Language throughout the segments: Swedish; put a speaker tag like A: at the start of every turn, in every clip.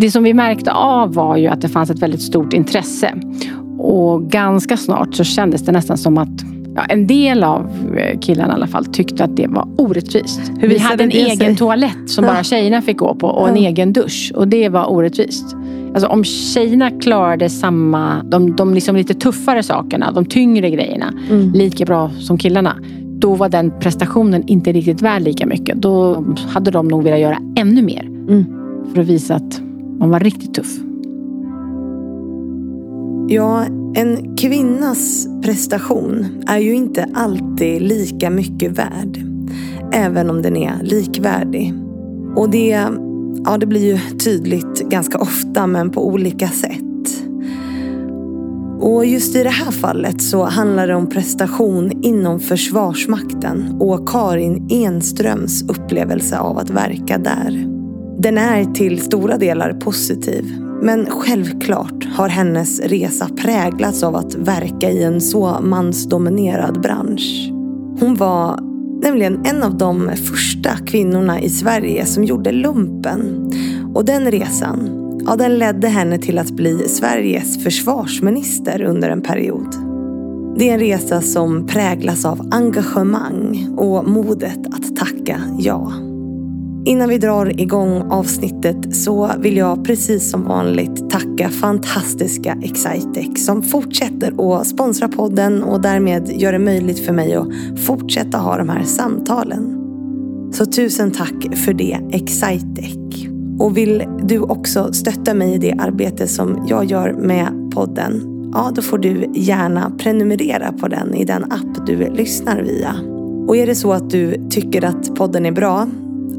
A: Det som vi märkte av var ju att det fanns ett väldigt stort intresse. Och ganska snart så kändes det nästan som att ja, en del av eh, killarna i alla fall tyckte att det var orättvist.
B: Hur
A: vi hade en
B: det sig?
A: egen toalett som
B: Ja.
A: bara tjejerna fick gå på och en
B: Ja.
A: egen dusch. Och det var orättvist. Alltså om tjejerna klarade samma, de, de liksom lite tuffare sakerna, de tyngre grejerna,
B: Mm.
A: lika bra som killarna. Då var den prestationen inte riktigt värd lika mycket. Då hade de nog velat göra ännu mer.
B: Mm.
A: För att visa att hon var riktigt tuff.
B: Ja, en kvinnas prestation är ju inte alltid lika mycket värd. Även om den är likvärdig. Och det, ja, det blir ju tydligt ganska ofta men på olika sätt. Och just i det här fallet så handlar det om prestation inom Försvarsmakten och Karin Enströms upplevelse av att verka där. Den är till stora delar positiv. Men självklart har hennes resa präglats av att verka i en så mansdominerad bransch. Hon var nämligen en av de första kvinnorna i Sverige som gjorde lumpen. Och den resan, ja den ledde henne till att bli Sveriges försvarsminister under en period. Det är en resa som präglas av engagemang och modet att tacka ja. Innan vi drar igång avsnittet så vill jag precis som vanligt tacka fantastiska Excitec som fortsätter att sponsra podden och därmed gör det möjligt för mig att fortsätta ha de här samtalen. Så tusen tack för det Excitec. Och vill du också stötta mig i det arbete som jag gör med podden, ja då får du gärna prenumerera på den i den app du lyssnar via. Och är det så att du tycker att podden är bra,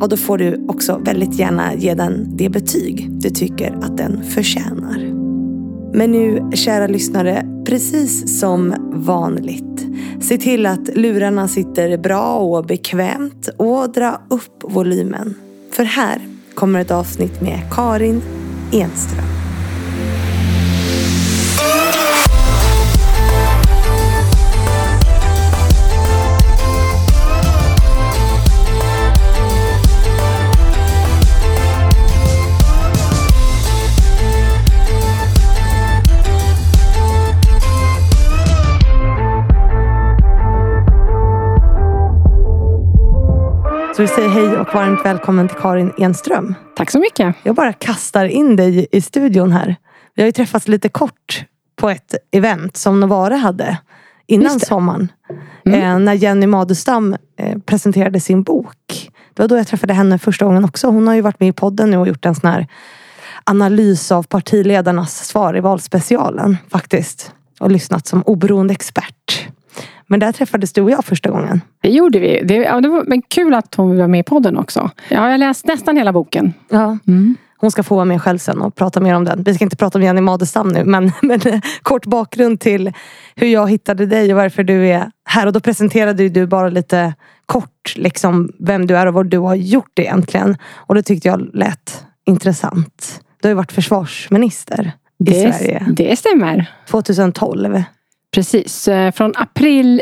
B: ja då får du också väldigt gärna ge den det betyg du tycker att den förtjänar. Men nu, kära lyssnare, precis som vanligt. Se till att lurarna sitter bra och bekvämt och dra upp volymen. För här kommer ett avsnitt med Karin Enström. Så vi säger hej och varmt välkommen till Karin Enström.
A: Tack så mycket.
B: Jag bara kastar in dig i studion här. Vi har ju träffats lite kort på ett event som Novare hade innan sommaren.
A: Mm.
B: Eh, när Jenny Madestam eh, presenterade sin bok. Det var då jag träffade henne första gången också. Hon har ju varit med i podden nu och gjort en sån här analys av partiledarnas svar i valspecialen faktiskt. Och lyssnat som oberoende expert. Men där träffades du och jag första gången.
A: Det gjorde vi. Det, ja, det var men kul att hon var med i podden också. Ja, jag har läst nästan hela boken.
B: Ja. Hon ska få vara med själv sen och prata mer om den. Vi ska inte prata om Jenny Madestam nu men, men eh, kort bakgrund till hur jag hittade dig och varför du är här. Och då presenterade du bara lite kort liksom vem du är och vad du har gjort egentligen. Och det tyckte jag lät intressant. Du har ju varit försvarsminister i
A: Det,
B: Sverige.
A: det stämmer.
B: 2012.
A: Precis. Eh, Från april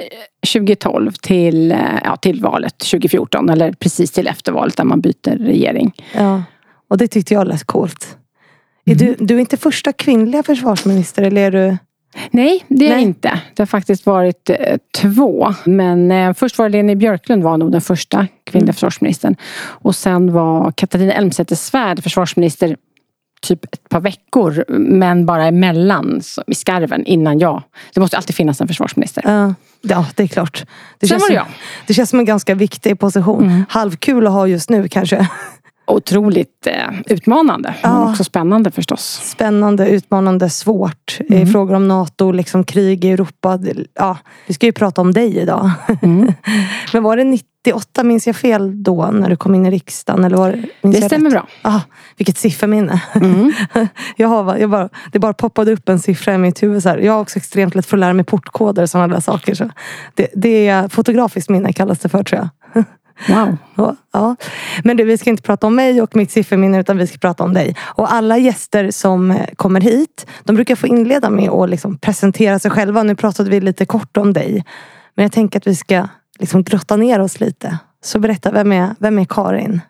A: 2012 till, eh, ja, till valet 2014. Eller precis till eftervalet där man byter regering.
B: Ja. Och det tyckte jag lät coolt. Är
A: Mm.
B: du, du är inte första kvinnliga försvarsminister eller är du?
A: Nej, det är
B: Nej.
A: inte. Det har faktiskt varit eh, två. Men eh, först var Leni Björklund var nog den första kvinnliga försvarsministern. Och sen var Katarina Elmsäter-Svärd försvarsminister typ ett par veckor. Men bara emellan, så- i skarven, innan jag. Det måste alltid finnas en försvarsminister.
B: Ja, ja det är klart. Det
A: Sen
B: känns,
A: var det
B: som,
A: jag.
B: det känns som en ganska viktig position.
A: Mm.
B: Halvkul att ha just nu kanske.
A: Otroligt eh, utmanande. Men
B: Ja.
A: också spännande förstås.
B: Spännande, utmanande, svårt.
A: Mm.
B: frågor om NATO, liksom krig i Europa. Ja, vi ska ju prata om dig idag.
A: Mm.
B: Men var det 98, minns jag fel då, när du kom in i riksdagen? Eller var,
A: Det stämmer
B: rätt?
A: bra.
B: Ah, vilket sifferminne.
A: Mm.
B: jag har, jag bara, det bara poppade upp en siffra i mitt huvud. Så här. Jag har också extremt lätt för att lära mig portkoder och sådana där saker. Så det, det är fotografiskt minne kallas det för tror jag.
A: Wow.
B: Ja, ja. Men du, vi ska inte prata om mig och mitt sifferminne utan vi ska prata om dig. Och alla gäster som eh, kommer hit, de brukar få inleda med att liksom presentera sig själva. Nu pratade vi lite kort om dig. Men jag tänker att vi ska liksom grotta ner oss lite. Så berätta, vem är, vem är Karin?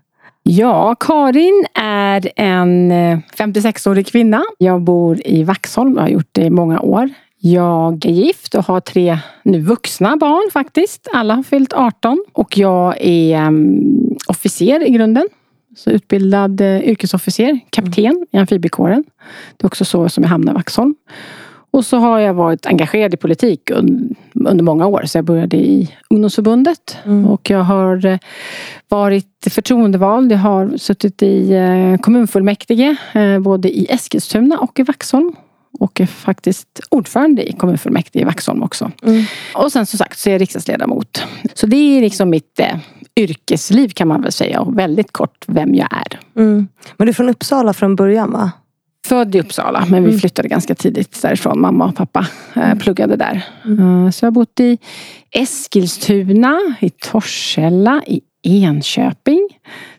A: Ja, Karin är en 56-årig eh, kvinna. Jag bor i Vaxholm och har gjort det i många år. Jag är gift och har tre nu vuxna barn faktiskt. Alla har fyllt 18 och jag är um, officer i grunden. Så utbildad uh, yrkesofficer, kapten mm. i amfibiekåren. Det är också så som jag hamnade i Vaxholm. Och så har jag varit engagerad i politik under många år. Så jag började i ungdomsförbundet mm. och jag har eh, varit förtroendevald. Jag har suttit i eh, kommunfullmäktige både i Eskilstuna och i Vaxholm och är faktiskt ordförande i kommunfullmäktige i Vaxholm också. Mm. Och sen som sagt så är jag riksdagsledamot. Så det är liksom mitt eh, yrkesliv kan man väl säga och väldigt kort vem jag är.
B: Mm. Men du är från Uppsala från början va?
A: Född i Uppsala men vi mm. flyttade ganska tidigt därifrån. Mamma och pappa eh, mm. pluggade där. Mm. Eh, så jag har bott i Eskilstuna, i Torshälla, i Enköping.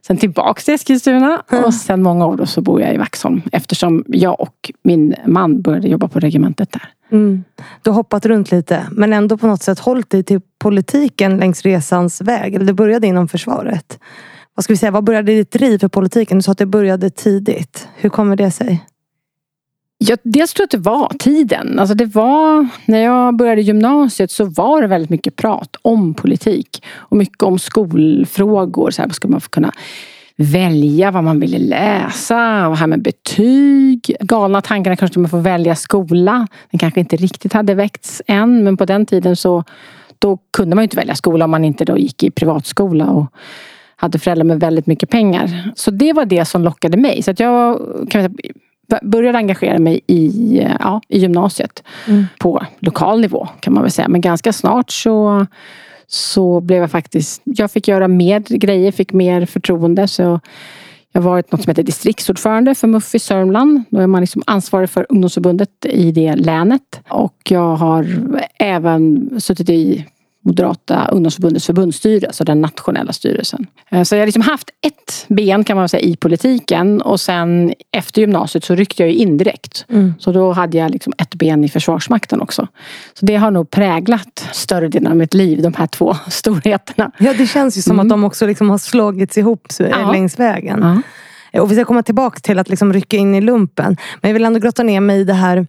A: Sen tillbaks till Eskilstuna mm. och sen många år då så bor jag i Vaxholm eftersom jag och min man började jobba på regementet där.
B: Mm. Du har hoppat runt lite men ändå på något sätt hållit dig till politiken längs resans väg. Eller du började inom försvaret. Vad ska vi säga, vad började ditt driv för politiken? Du sa att det började tidigt. Hur kommer det sig?
A: Jag, dels tror jag att det var tiden. Alltså det var, när jag började gymnasiet så var det väldigt mycket prat om politik. Och mycket om skolfrågor. Så här, ska man få kunna välja vad man ville läsa och här med betyg. Galna tankarna kanske om att få välja skola. Den kanske inte riktigt hade väckts än men på den tiden så då kunde man inte välja skola om man inte då gick i privatskola och hade föräldrar med väldigt mycket pengar. Så det var det som lockade mig. Så att jag kan säga, började engagera mig i, ja, i gymnasiet. Mm. På lokal nivå kan man väl säga. Men ganska snart så, så blev jag faktiskt... Jag fick göra mer grejer, fick mer förtroende. Så jag har varit något som heter distriktsordförande för MUF i Sörmland. Då är man liksom ansvarig för ungdomsförbundet i det länet. Och jag har även suttit i Moderata ungdomsförbundets förbundsstyrelse, alltså den nationella styrelsen. Eh, så jag har liksom haft ett ben kan man säga i politiken och sen efter gymnasiet så ryckte jag in direkt. Mm. Så då hade jag liksom ett ben i Försvarsmakten också. Så det har nog präglat större delen av mitt liv, de här två storheterna.
B: Ja, det känns ju som mm. att de också liksom har slagits ihop ja. längs vägen. Ja. Och vi ska komma tillbaka till att liksom rycka in i lumpen. Men jag vill ändå grotta ner mig i det här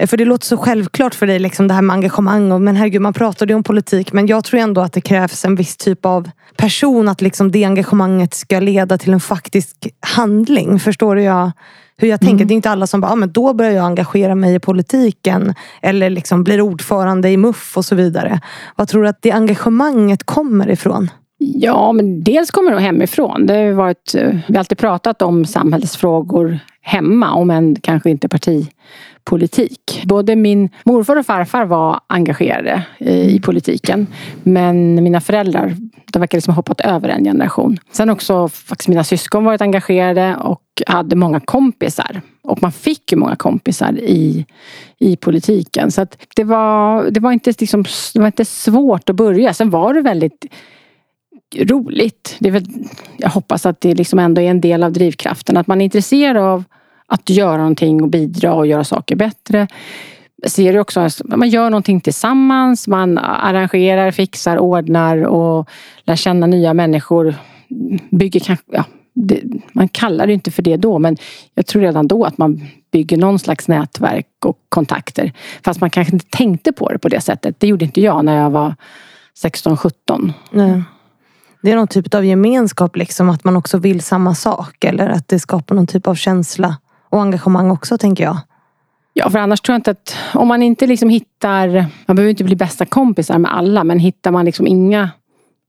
B: Eh, för det låter så självklart för dig, liksom det här med engagemang. Och, men herregud, man pratar ju om politik. Men jag tror ändå att det krävs en viss typ av person. Att liksom det engagemanget ska leda till en faktisk handling. Förstår du jag, hur jag tänker? Mm. Det är inte alla som bara, ah, men då börjar jag engagera mig i politiken. Eller liksom blir ordförande i MUF och så vidare. Vad tror du att det engagemanget kommer ifrån?
A: Ja, men dels kommer det hemifrån. Det har varit, vi har alltid pratat om samhällsfrågor hemma, om än kanske inte partipolitik. Både min morfar och farfar var engagerade eh, i politiken. Men mina föräldrar, de verkar liksom ha hoppat över en generation. Sen också faktiskt mina syskon varit engagerade och hade många kompisar. Och man fick ju många kompisar i, i politiken. Så att det, var, det, var inte liksom, det var inte svårt att börja. Sen var det väldigt roligt. Det är väl, jag hoppas att det liksom ändå är en del av drivkraften. Att man är intresserad av att göra någonting och bidra och göra saker bättre. Ser det också, man gör någonting tillsammans, man arrangerar, fixar, ordnar och lär känna nya människor. Bygger kanske, ja, det, man kallar det inte för det då men jag tror redan då att man bygger någon slags nätverk och kontakter. Fast man kanske inte tänkte på det på det sättet. Det gjorde inte jag när jag var 16-17.
B: Det är någon typ av gemenskap, liksom, att man också vill samma sak. Eller att det skapar någon typ av känsla och engagemang också, tänker jag.
A: Ja, för annars tror jag inte att om man inte liksom hittar, man behöver inte bli bästa kompisar med alla, men hittar man liksom inga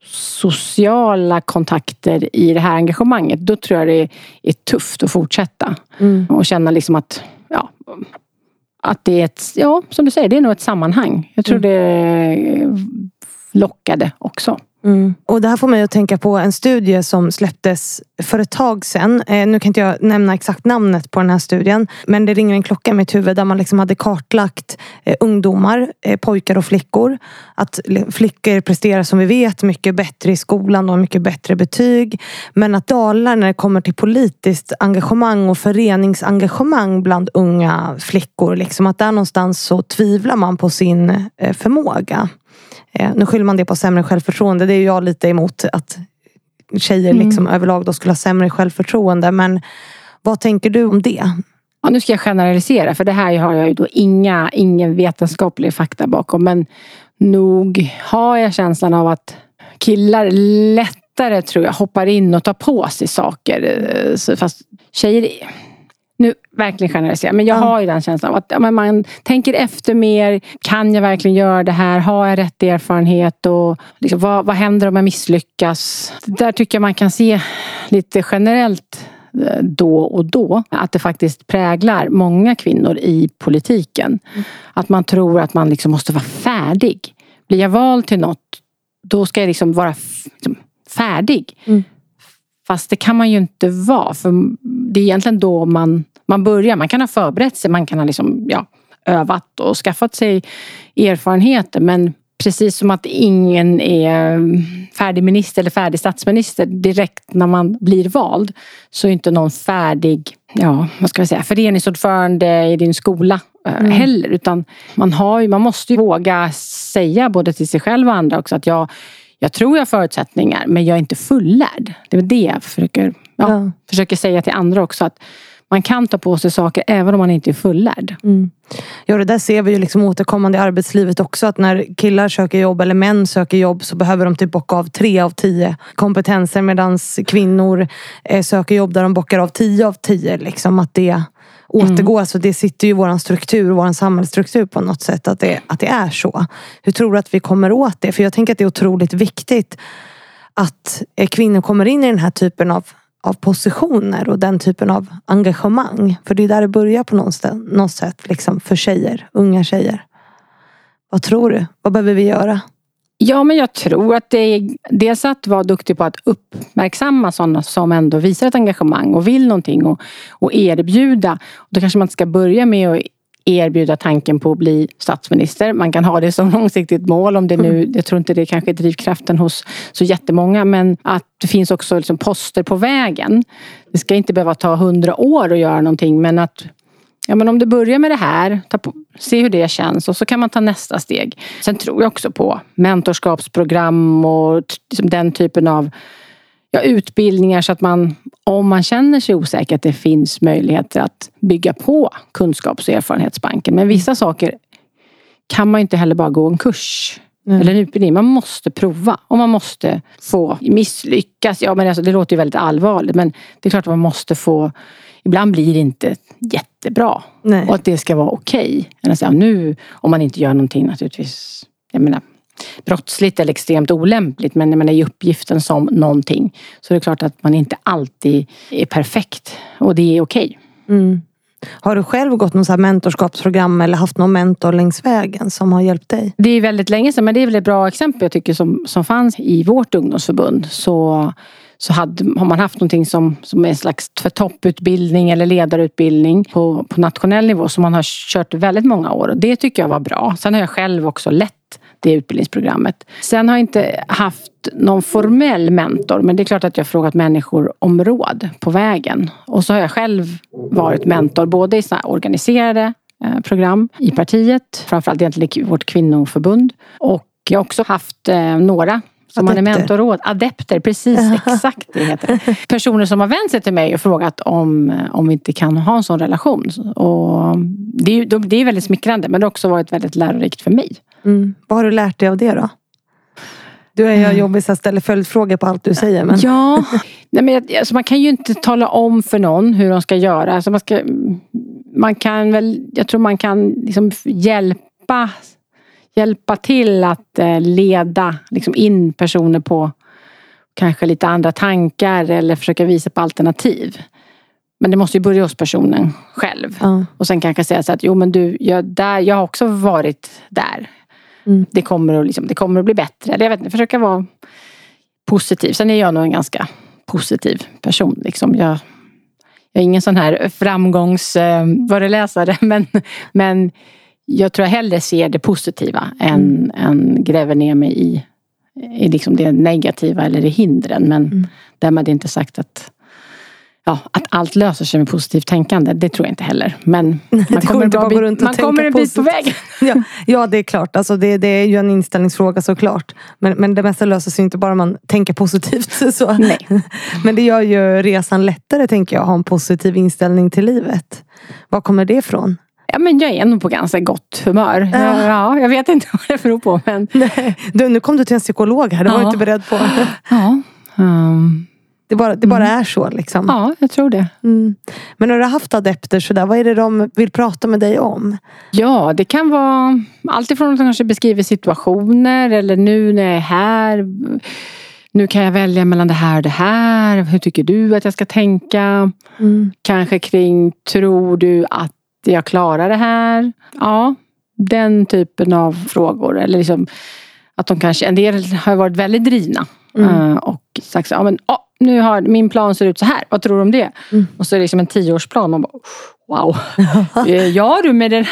A: sociala kontakter i det här engagemanget, då tror jag det är tufft att fortsätta. Mm. Och känna liksom att, ja, att det är ett, ja, som du säger, det är nog ett sammanhang. Jag tror mm. det lockade också.
B: Mm. Och Det här får mig att tänka på en studie som släpptes för ett tag sedan. Eh, nu kan inte jag nämna exakt namnet på den här studien. Men det ringer en klocka i mitt huvud där man liksom hade kartlagt eh, ungdomar, eh, pojkar och flickor. Att flickor presterar som vi vet mycket bättre i skolan och har mycket bättre betyg. Men att dalar när det kommer till politiskt engagemang och föreningsengagemang bland unga flickor. Liksom att där någonstans så tvivlar man på sin eh, förmåga. Eh, nu skyller man det på sämre självförtroende. Det är jag lite emot. Att tjejer
A: Mm.
B: liksom överlag då skulle ha sämre självförtroende. Men vad tänker du om det?
A: Ja, nu ska jag generalisera för det här har jag ju då inga, ingen vetenskaplig fakta bakom. Men nog har jag känslan av att killar lättare tror jag hoppar in och tar på sig saker. Eh, Fast tjejer, nu verkligen generaliserar, men jag
B: Ja.
A: har ju den känslan av att men man tänker efter mer. Kan jag verkligen göra det här? Har jag rätt erfarenhet? Och liksom, vad, vad händer om jag misslyckas? Där tycker jag man kan se lite generellt eh, då och då att det faktiskt präglar många kvinnor i politiken. Att man tror att man liksom måste vara färdig. Blir jag vald till något, då ska jag liksom vara liksom färdig.
B: Mm.
A: Fast det kan man ju inte vara. För det är egentligen då man, man börjar. Man kan ha förberett sig, man kan ha liksom, ja, övat och skaffat sig erfarenheter. Men precis som att ingen är färdig minister eller färdig statsminister direkt när man blir vald så är inte någon färdig ja, vad ska jag säga, föreningsordförande i din skola eh, heller. Utan man, har ju, man måste ju våga säga både till sig själv och andra också att jag, jag tror jag har förutsättningar men jag är inte fullärd. Det är det jag försöker, ja,
B: Ja.
A: försöker säga till andra också. att man kan ta på sig saker även om man inte är fullärd.
B: Ja, det där ser vi ju liksom återkommande i arbetslivet också. Att när killar söker jobb eller män söker jobb så behöver de typ bocka av tre av tio kompetenser. Medan kvinnor eh, söker jobb där de bockar av tio av tio. Liksom att det återgår. Alltså det sitter ju i vår struktur, vår samhällsstruktur på något sätt. Att det, att det är så. Hur tror du att vi kommer åt det? För jag tänker att det är otroligt viktigt att eh, kvinnor kommer in i den här typen av, av positioner och den typen av engagemang. För det är där det börjar på något sätt, något sätt liksom för tjejer, unga tjejer. Vad tror du? Vad behöver vi göra?
A: Ja, men jag tror att det är dels att vara duktig på att uppmärksamma sådana som ändå visar ett engagemang och vill någonting och, och erbjuda. Och då kanske man inte ska börja med att erbjuda tanken på att bli statsminister. Man kan ha det som långsiktigt mål om det nu, jag tror inte det kanske är drivkraften hos så jättemånga, men att det finns också liksom poster på vägen. Det ska inte behöva ta hundra år att göra någonting, men att Ja, men om du börjar med det här, på, se hur det känns och så kan man ta nästa steg. Sen tror jag också på mentorskapsprogram och liksom den typen av ja, utbildningar så att man, om man känner sig osäker, att det finns möjligheter att bygga på kunskaps och erfarenhetsbanken. Men vissa saker kan man ju inte heller bara gå en kurs eller en utbildning. Man måste prova och man måste få misslyckas. Ja, men alltså, det låter ju väldigt allvarligt men det är klart att man måste få Ibland blir det inte jättebra.
B: Nej.
A: Och att det ska vara okej. Än att säga, nu, om man inte gör någonting naturligtvis, jag menar, brottsligt eller extremt olämpligt. Men jag menar, i uppgiften som någonting. Så är det klart att man inte alltid är perfekt. Och det är okej.
B: Har du själv gått något mentorskapsprogram eller haft någon mentor längs vägen som har hjälpt dig?
A: Det är väldigt länge sedan men det är väl ett bra exempel jag tycker som, som fanns i vårt ungdomsförbund. Så, så hade, har man haft någonting som, som är en slags för topputbildning eller ledarutbildning på, på nationell nivå som man har kört väldigt många år. Och det tycker jag var bra. Sen har jag själv också lett det utbildningsprogrammet. Sen har jag inte haft någon formell mentor men det är klart att jag har frågat människor om råd på vägen. Och så har jag själv varit mentor både i såna organiserade eh, program i partiet, framförallt egentligen i vårt kvinnoförbund. Och jag har också haft eh, några som man är
B: Adepter.
A: mentorråd. Adepter, precis exakt det heter. Personer som har vänt sig till mig och frågat om, eh, om vi inte kan ha en sån relation. Och det, är, det är väldigt smickrande men det har också varit väldigt lärorikt för mig.
B: Mm. Vad har du lärt dig av det då? Du är ju jobbig så jag ställer följdfrågor på allt du säger. Men...
A: Ja, nej men jag- alltså man kan ju inte tala om för någon hur de ska göra. Alltså man, ska, man kan väl, jag tror man kan liksom hjälpa, hjälpa till att eh, leda liksom in personer på kanske lite andra tankar eller försöka visa på alternativ. Men det måste ju börja hos personen själv.
B: Ja.
A: Och sen kanske säga så att jo men du, jag, där, jag har också varit där.
B: Mm.
A: Det, kommer att, liksom, det kommer att bli bättre. Eller jag vet inte, försöka vara positiv. Sen är jag nog en ganska positiv person. Liksom. Jag, jag är ingen sån här framgångsföreläsare men, men jag tror jag hellre ser det positiva än, än gräver ner mig i, i liksom det negativa eller i hindren. Men därmed inte sagt att ja, att allt löser sig med positivt tänkande. Det tror jag inte heller. Men man
B: går
A: kommer,
B: inte
A: bara
B: bara
A: bit,
B: runt
A: man kommer en bit på vägen.
B: Ja, ja, det är klart. Alltså det, det är ju en inställningsfråga såklart. Men, men det mesta löser sig inte bara man tänker positivt. Så.
A: Nej.
B: Men det gör ju resan lättare tänker jag, att ha en positiv inställning till livet. Var kommer det ifrån?
A: Ja, men jag är nog på ganska gott humör.
B: Ja.
A: Ja. Ja, jag vet inte vad det beror på. Men,
B: Nej, du, nu kom du till en psykolog här, det var
A: Ja.
B: inte beredd på.
A: ja, um,
B: Det bara, det bara är så liksom.
A: ja, jag tror det.
B: Mm. Men har du haft adepter sådär, vad är det de vill prata med dig om?
A: Ja, det kan vara alltifrån att de kanske beskriver situationer eller nu när jag är här. Nu kan jag välja mellan det här och det här. Hur tycker du att jag ska tänka? Kanske kring, tror du att jag klarar det här? Ja, den typen av frågor. Eller liksom att de kanske, en del har varit väldigt drivna. eh, Och sagt så, ja, men, "Åh, nu har min plan ser ut så här. Vad tror du om det? Och så är det liksom en tioårsplan. Man bara, wow. Eh, ja du, med den,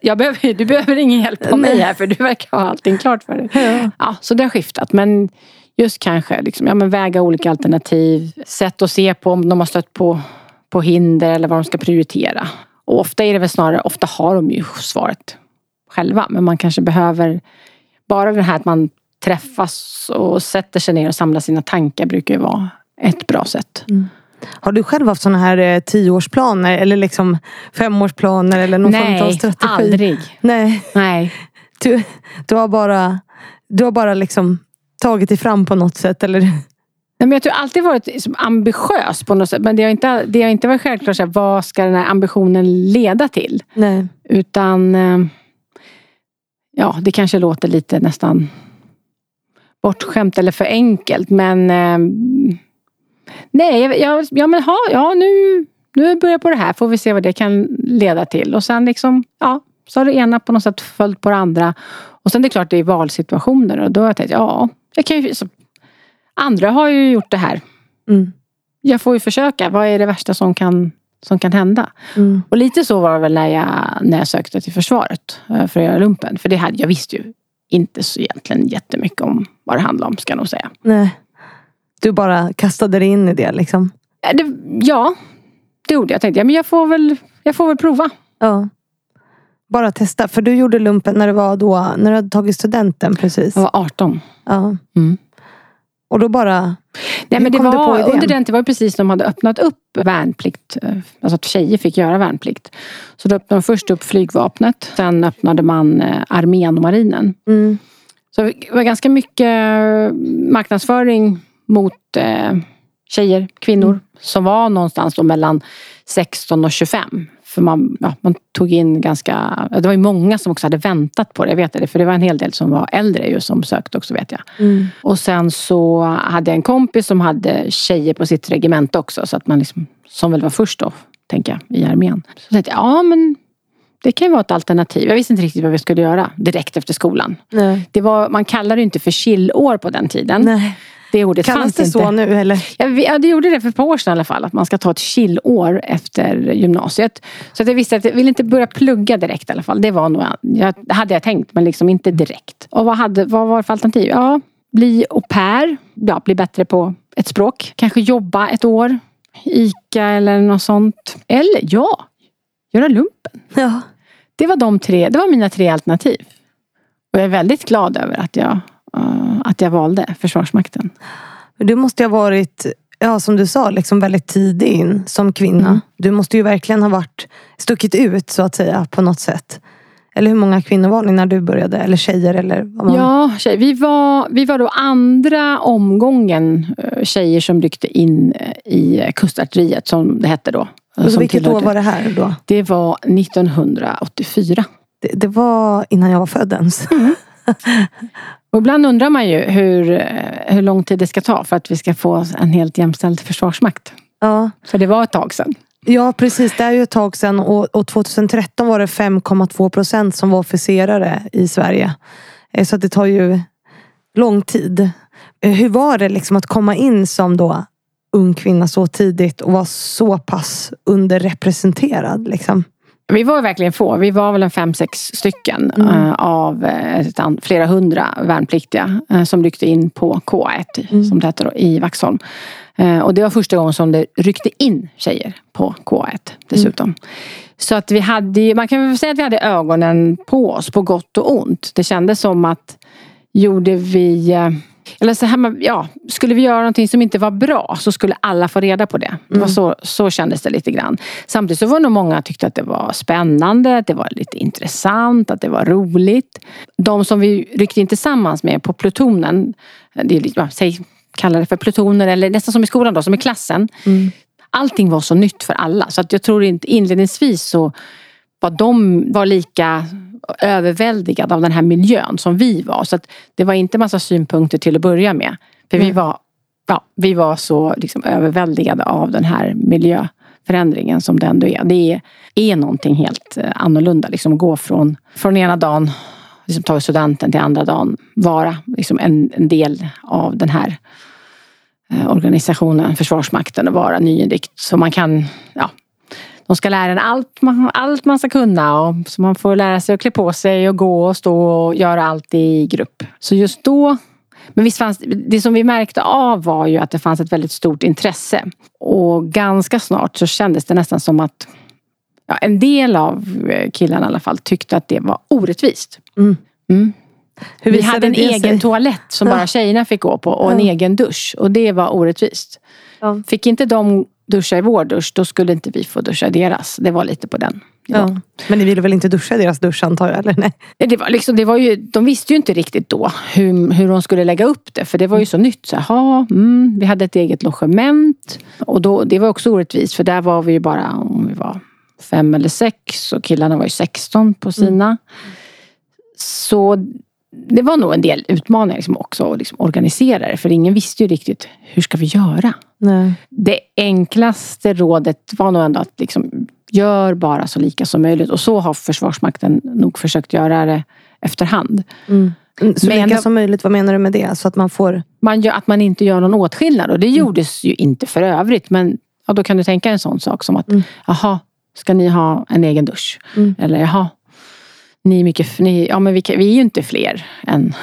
A: jag behöver, du behöver ingen hjälp av mig här för du verkar ha allting klart för dig.
B: Ja.
A: Ja, så det har skiftat. Men just kanske liksom, ja, men väga olika alternativ. Sätt att se på om de har stött på, på hinder eller vad de ska prioritera. Och ofta är det väl snarare, ofta har de ju svaret själva. Men man kanske behöver, bara det här att man träffas och sätter sig ner och samlar sina tankar brukar ju vara ett bra sätt.
B: Har du själv haft sådana här eh, tioårsplaner eller liksom femårsplaner eller någon form av
A: Nej,
B: strategi?
A: aldrig.
B: Nej,
A: Nej.
B: du, du har bara, du har bara liksom tagit dig fram på något sätt eller?
A: Nej, men jag tror alltid varit liksom ambitiös på något sätt. Men det har inte, det har inte varit självklart så här, vad ska den här ambitionen leda till.
B: Nej.
A: Utan eh, ja, det kanske låter lite nästan bortskämt eller för enkelt. Men eh, nej, jag, ja, men ha, ja, nu, nu börjar jag på det här. Får vi se vad det kan leda till. Och sen liksom, ja, så har det ena på något sätt följt på det andra. Och sen det är klart det är valsituationer och då har jag tänkt, ja, jag kan ju, så, andra har ju gjort det här.
B: Mm.
A: Jag får ju försöka. Vad är det värsta som kan, som kan hända?
B: Mm.
A: Och lite så var det väl när jag, när jag sökte till försvaret eh, för att göra lumpen. För det hade, jag visste ju inte så egentligen jättemycket om vad det handlade om, ska jag nog säga.
B: Nej. Du bara kastade dig in i det liksom?
A: Eh, Det, ja, det gjorde jag. Jag tänkte, ja, men jag får väl, jag får väl prova.
B: Ja. Bara testa. För du gjorde lumpen när det var då, när du hade tagit studenten precis.
A: Jag var 18.
B: Ja.
A: Mm.
B: Och då bara,
A: Nej, men det var, under den tiden var det precis de hade öppnat upp värnplikt. eh, Alltså att tjejer fick göra värnplikt. Så då öppnade de först upp flygvapnet. Sen öppnade man eh, armén och marinen.
B: mm,
A: Så det var ganska mycket eh, marknadsföring mot tjejer, kvinnor
B: Mm.
A: som var någonstans mellan 16 och 25. För man, ja, man tog in ganska, det var ju många som också hade väntat på det, jag vet det. För det var en hel del som var äldre ju som sökte också vet jag.
B: mm,
A: Och sen så hade jag en kompis som hade tjejer på sitt regemente också. Så att man liksom, som väl var först då, tänker jag, i armén. Så tänkte jag, ja men det kan ju vara ett alternativ. Jag visste inte riktigt vad vi skulle göra direkt efter skolan.
B: nej.
A: Det var, man kallade det inte för chillår på den tiden.
B: nej.
A: Det ordet
B: Kallas
A: fanns
B: det
A: inte.
B: så nu eller?
A: Ja, det gjorde det för ett par år sedan i alla fall. Att man ska ta ett chillår efter gymnasiet. Så att jag visste att jag ville inte börja plugga direkt i alla fall. Det var nog, jag, hade jag tänkt men liksom inte direkt. Och vad, hade, vad var för alternativ? Ja, bli au pair. Ja, bli bättre på ett språk. Kanske jobba ett år. ICA eller något sånt. Eller ja, göra lumpen.
B: Ja.
A: Det var, de tre, det var mina tre alternativ. Och jag är väldigt glad över att jag, att jag valde Försvarsmakten.
B: Du måste ha varit, ja som du sa, liksom väldigt tidig in som kvinna.
A: Mm.
B: Du måste ju verkligen ha varit stuckit ut så att säga på något sätt. Eller hur många kvinnor var ni när du började? Eller tjejer? Eller vad man...
A: Ja, tjej, vi, var, vi var då andra omgången eh, tjejer som ryckte in eh, i kustartilleriet som det hette då.
B: Och
A: Som
B: vilket år
A: tillhörde-
B: var det här då?
A: Det var 1984.
B: Det, det var innan jag var född ens.
A: Och ibland undrar man ju hur, eh, hur lång tid det ska ta för att vi ska få en helt jämställd försvarsmakt.
B: Ja.
A: För det var ett tag sedan.
B: ja, precis. Det är ju ett tag sedan. Och, och 2013 var det 5,2 procent som var officerare i Sverige. Eh, Så det tar ju lång tid. Eh, Hur var det liksom att komma in som då ung kvinna så tidigt och vara så pass underrepresenterad? Liksom?
A: Vi var verkligen få. Vi var väl en fem, sex stycken
B: Mm.
A: eh, av eh, flera hundra värnpliktiga eh, som ryckte in på K1
B: Mm.
A: som det heter då, i Vaxholm. Och det var första gången som det ryckte in tjejer på K1 dessutom.
B: Mm.
A: Så att vi hade, man kan väl säga att vi hade ögonen på oss på gott och ont. Det kändes som att gjorde vi eller så här, ja, skulle vi göra någonting som inte var bra så skulle alla få reda på det. det var så, så kändes det lite grann. Samtidigt så var nog många tyckte att det var spännande, att det var lite intressant, att det var roligt. De som vi ryckte in tillsammans med på plutonen, det är ja, säg, kalla det för plutoner eller nästan som i skolan då, som i klassen. Allting var så nytt för alla så att jag tror inte inledningsvis så var de var lika överväldigade av den här miljön som vi var. Så det var inte massa synpunkter till att börja med. För vi var, ja, vi var så liksom överväldigade av den här miljöförändringen som det ändå är. Det är, är någonting helt eh, annorlunda. Liksom att gå från, från ena dagen, liksom ta studenten till andra dagen, vara liksom en, en del av den här eh, organisationen, Försvarsmakten och vara nyinrikt. Så man kan, ja, de ska lära en allt man, allt man ska kunna. Och, så man får lära sig att klä på sig och gå och stå och göra allt i grupp. Så just då men visst fanns, det som vi märkte av var ju att det fanns ett väldigt stort intresse. Och ganska snart så kändes det nästan som att ja, en del av eh, killarna i alla fall tyckte att det var orättvist.
B: Mm.
A: Mm.
B: Hur
A: Vi hade en egen
B: sig?
A: toalett som
B: Ja.
A: bara tjejerna fick gå på och en
B: Ja.
A: egen dusch. Och det var orättvist. Fick inte de duscha i vår dusch, då skulle inte vi få duscha i deras. Det var lite på den.
B: Ja. Men ni ville väl inte duscha i deras dusch antar jag? Eller? Nej.
A: Det var liksom, det var ju, de visste ju inte riktigt då hur, hur de skulle lägga upp det. För det var ju så nytt. Så, Jaha, mm, vi hade ett eget logement. Och då, det var också orättvist. För där var vi ju bara om vi var fem eller sex. Och killarna var ju 16 på sina. Så det var nog en del utmaningar liksom också att liksom organisera det. För ingen visste ju riktigt hur ska vi göra.
B: Nej.
A: Det enklaste rådet var nog ändå att liksom, gör bara så lika som möjligt. Och så har Försvarsmakten nog försökt göra det efterhand.
B: Mm. Så
A: Men-
B: lika som möjligt, vad menar du med det? Så att man får...
A: Man gör, att man inte gör någon åtskillnad. Och det gjordes ju inte för övrigt. Men ja, då kan du tänka en sån sak som att
B: Mm.
A: jaha, ska ni ha en egen dusch?
B: Mm.
A: Eller jaha, ni är, mycket, ni, ja, men vi, vi är ju inte fler än,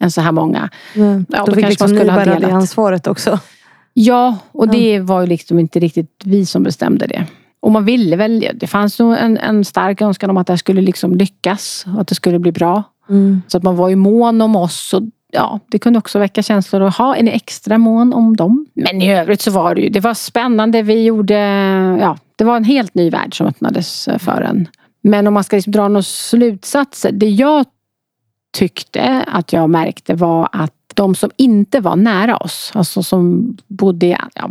A: än så här många.
B: Ja,
A: Ja,
B: då
A: då
B: fick liksom
A: man
B: ni bära det ansvaret också.
A: Ja, och det var ju liksom inte riktigt vi som bestämde det. Och man ville väl, det fanns nog en, en stark önskan om att det här skulle liksom lyckas. Och att det skulle bli bra.
B: Mm.
A: Så att man var ju mån om oss. Och ja, det kunde också väcka känslor. Och ha en extra mån om dem. Men i övrigt så var det ju, det var spännande. Vi gjorde, ja, det var en helt ny värld som öppnades för en. Men om man ska liksom dra några slutsatser. Det jag tyckte att jag märkte var att de som inte var nära oss, alltså som bodde, i- ja,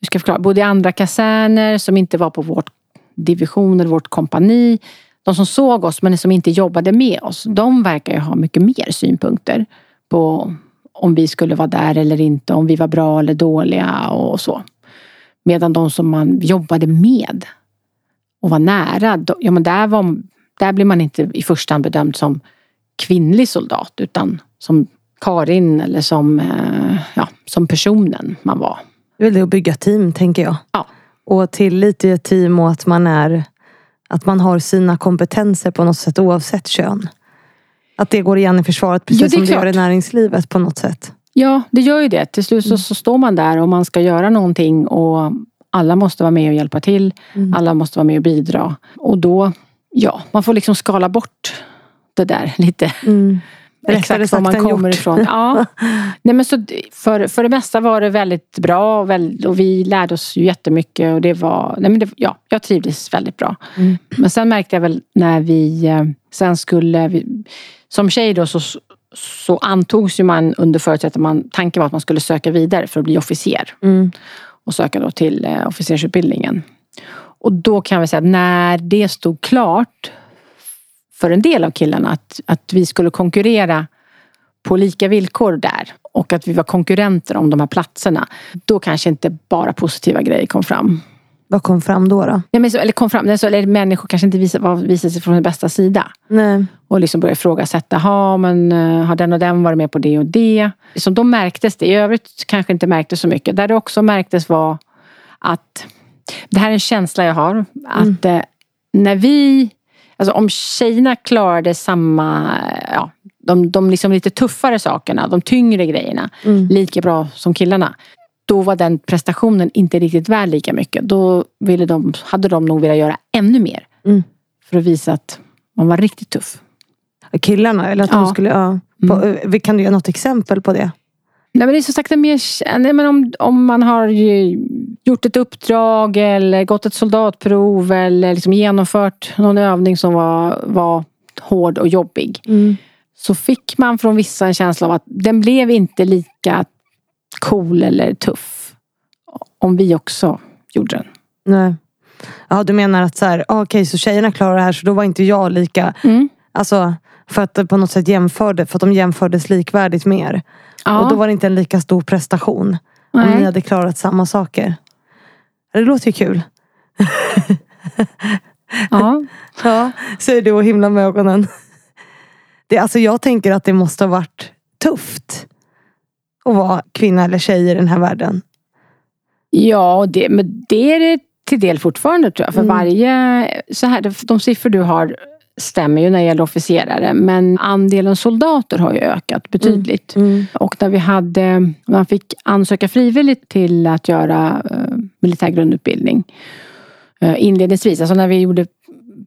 A: hur ska jag förklara, bodde i andra kaserner, som inte var på vårt division eller vårt kompani. De som såg oss men som inte jobbade med oss, de verkar ju ha mycket mer synpunkter på om vi skulle vara där eller inte, om vi var bra eller dåliga och så. Medan de som man jobbade med och var nära, då- ja men där, var, där blir man inte i första hand bedömd som kvinnlig soldat utan som Karin eller som, eh, ja, som personen man var.
B: Det är väl det att bygga team, tänker jag.
A: Ja.
B: Och tillit i ett team och att man är att man har sina kompetenser på något sätt oavsett kön. Att det går igen i försvaret precis
A: Jo, det
B: som det gör i näringslivet på något sätt.
A: Ja, det gör ju det. Till slut så, så står man där och man ska göra någonting och alla måste vara med och hjälpa till.
B: Mm.
A: Alla måste vara med och bidra. Och då, ja, man får liksom skala bort det där lite.
B: Mm.
A: Exakt var man kommer
B: gjort.
A: ifrån. Ja. Nej, men så för, för det mesta var det väldigt bra och, väl, och vi lärde oss jättemycket. Och det var, nej men det, ja, jag trivdes väldigt bra.
B: Mm.
A: Men sen märkte jag väl när vi eh, sen skulle... Vi, som tjej då så, så antogs ju man under förutsättning att man, tanken var att man skulle söka vidare för att bli officer.
B: Mm.
A: Och söka då till eh, officersutbildningen. Och då kan vi säga att när det stod klart för en del av killarna att, att vi skulle konkurrera på lika villkor där och att vi var konkurrenter om de här platserna. Då kanske inte bara positiva grejer kom fram.
B: Vad kom fram då? då?
A: Nej, men så, eller kom fram, så, eller människor kanske inte visade, var- sig från sin bästa sida.
B: Nej.
A: Och liksom började ifrågasätta, ha men eh, har den och den varit med på det och det? Så då märktes det, i övrigt kanske inte märktes så mycket. Där det också märktes var att, det här är en känsla jag har, att eh, när vi, alltså om tjejerna klarade samma, ja, de, de liksom lite tuffare sakerna, de tyngre grejerna,
B: Mm.
A: lika bra som killarna. Då var den prestationen inte riktigt värd lika mycket. Då ville de, hade de nog velat göra ännu mer.
B: Mm.
A: För att visa att man var riktigt tuff.
B: Killarna? Eller att de
A: Ja.
B: skulle, ja. Eh, Kan du ge något exempel på det?
A: Nej, men det är som sagt mer, nej, men om, om man har gjort ett uppdrag eller gått ett soldatprov eller liksom genomfört någon övning som var, var hård och jobbig. Så fick man från vissa en känsla av att den blev inte lika cool eller tuff. Om vi också gjorde den.
B: Nej. Ja, du menar att så här, ah, okej, så tjejerna klarar det här så då var inte jag lika...
A: Mm.
B: Alltså, för att på något sätt jämförde, för att de jämfördes likvärdigt mer.
A: Ja.
B: Och då var det inte en lika stor prestation. Om
A: Nej.
B: ni hade klarat samma saker. Det låter ju kul.
A: ja.
B: Ja, säger du och himlar med ögonen. Det, alltså jag tänker att det måste ha varit tufft. Att vara kvinna eller tjej i den här världen.
A: Ja, det, men det är det till del fortfarande tror jag. För
B: Mm.
A: varje, så här, de siffror du har stämmer ju när det gäller officerare. Men andelen soldater har ju ökat betydligt. Och när vi hade, man fick ansöka frivilligt till att göra eh, militär grundutbildning. Eh, inledningsvis, alltså när vi gjorde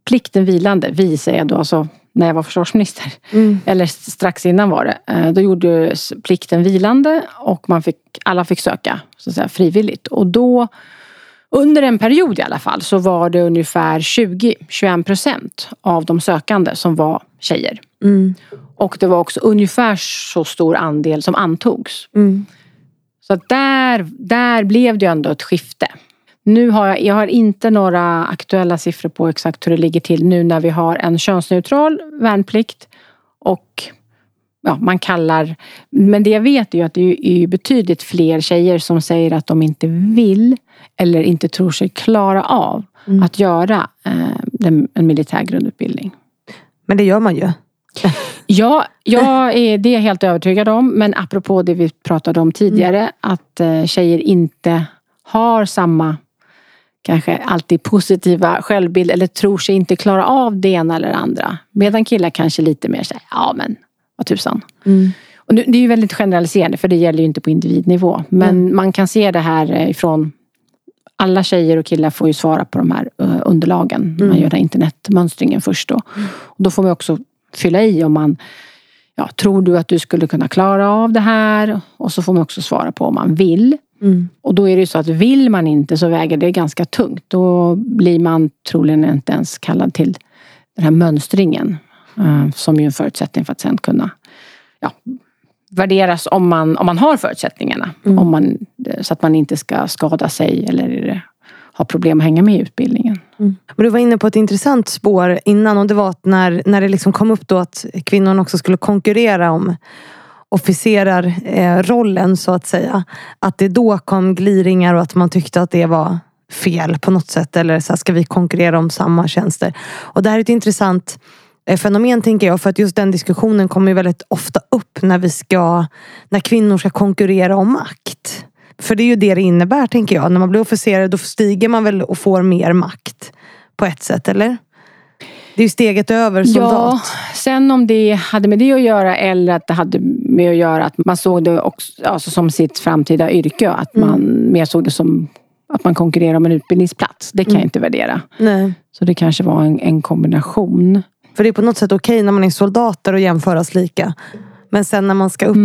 A: plikten vilande. Vi säger jag då alltså när jag var försvarsminister.
B: Mm.
A: Eller strax innan var det. Eh, Då gjordes plikten vilande och man fick, alla fick söka så att säga, frivilligt. Och då, under en period i alla fall, så var det ungefär 20-21 procent av de sökande som var tjejer.
B: Mm.
A: Och det var också ungefär så stor andel som antogs.
B: Mm.
A: Så där, där blev det ändå ett skifte. Nu har jag, jag har inte några aktuella siffror på exakt hur det ligger till nu när vi har en könsneutral värnplikt och ja, man kallar... Men det jag vet är ju att det är betydligt fler tjejer som säger att de inte vill eller inte tror sig klara av att göra eh, en, militär grundutbildning.
B: Men det gör man ju.
A: Ja, jag är, det är jag helt övertygad om. Men apropå det vi pratade om tidigare. Att eh, tjejer inte har samma kanske alltid positiva självbild eller tror sig inte klara av det ena eller det andra. Medan killar kanske lite mer säger, ja men vad tusan. Och nu, det är ju väldigt generaliserande för det gäller ju inte på individnivå. Men man kan se det här eh, ifrån alla tjejer och killar får ju svara på de här eh, underlagen. Man gör den här internetmönstringen först då. Och då får man också fylla i om man ja, tror du att du skulle kunna klara av det här? Och så får man också svara på om man vill. Och då är det ju så att vill man inte så väger det ganska tungt. Då blir man troligen inte ens kallad till den här mönstringen. eh, Som ju är en förutsättning för att sen kunna ja, värderas om man, om man har förutsättningarna. Om man, så att man inte ska skada sig eller ha problem att hänga med i utbildningen.
B: Men du var inne på ett intressant spår innan och det var när, när det liksom kom upp då att kvinnorna också skulle konkurrera om officerarrollen eh, så att säga. Att det då kom gliringar och att man tyckte att det var fel på något sätt. Eller så här, ska vi konkurrera om samma tjänster? Och det här är ett intressant eh, fenomen tänker jag. För att just den diskussionen kommer ju väldigt ofta upp när vi ska, när kvinnor ska konkurrera om makt. För det är ju det det innebär tänker jag. När man blir officerare då stiger man väl och får mer makt. På ett sätt, eller? Det är ju steget över soldat.
A: Ja, sen om det hade med det att göra eller att det hade med att göra att man såg det också, alltså som sitt framtida yrke. Att man mer såg det som att man konkurrerar om en utbildningsplats. Det kan jag inte värdera.
B: Nej.
A: Så det kanske var en, en kombination.
B: För det är på något sätt okej när man är soldater och jämföras lika. Men sen när man ska upp...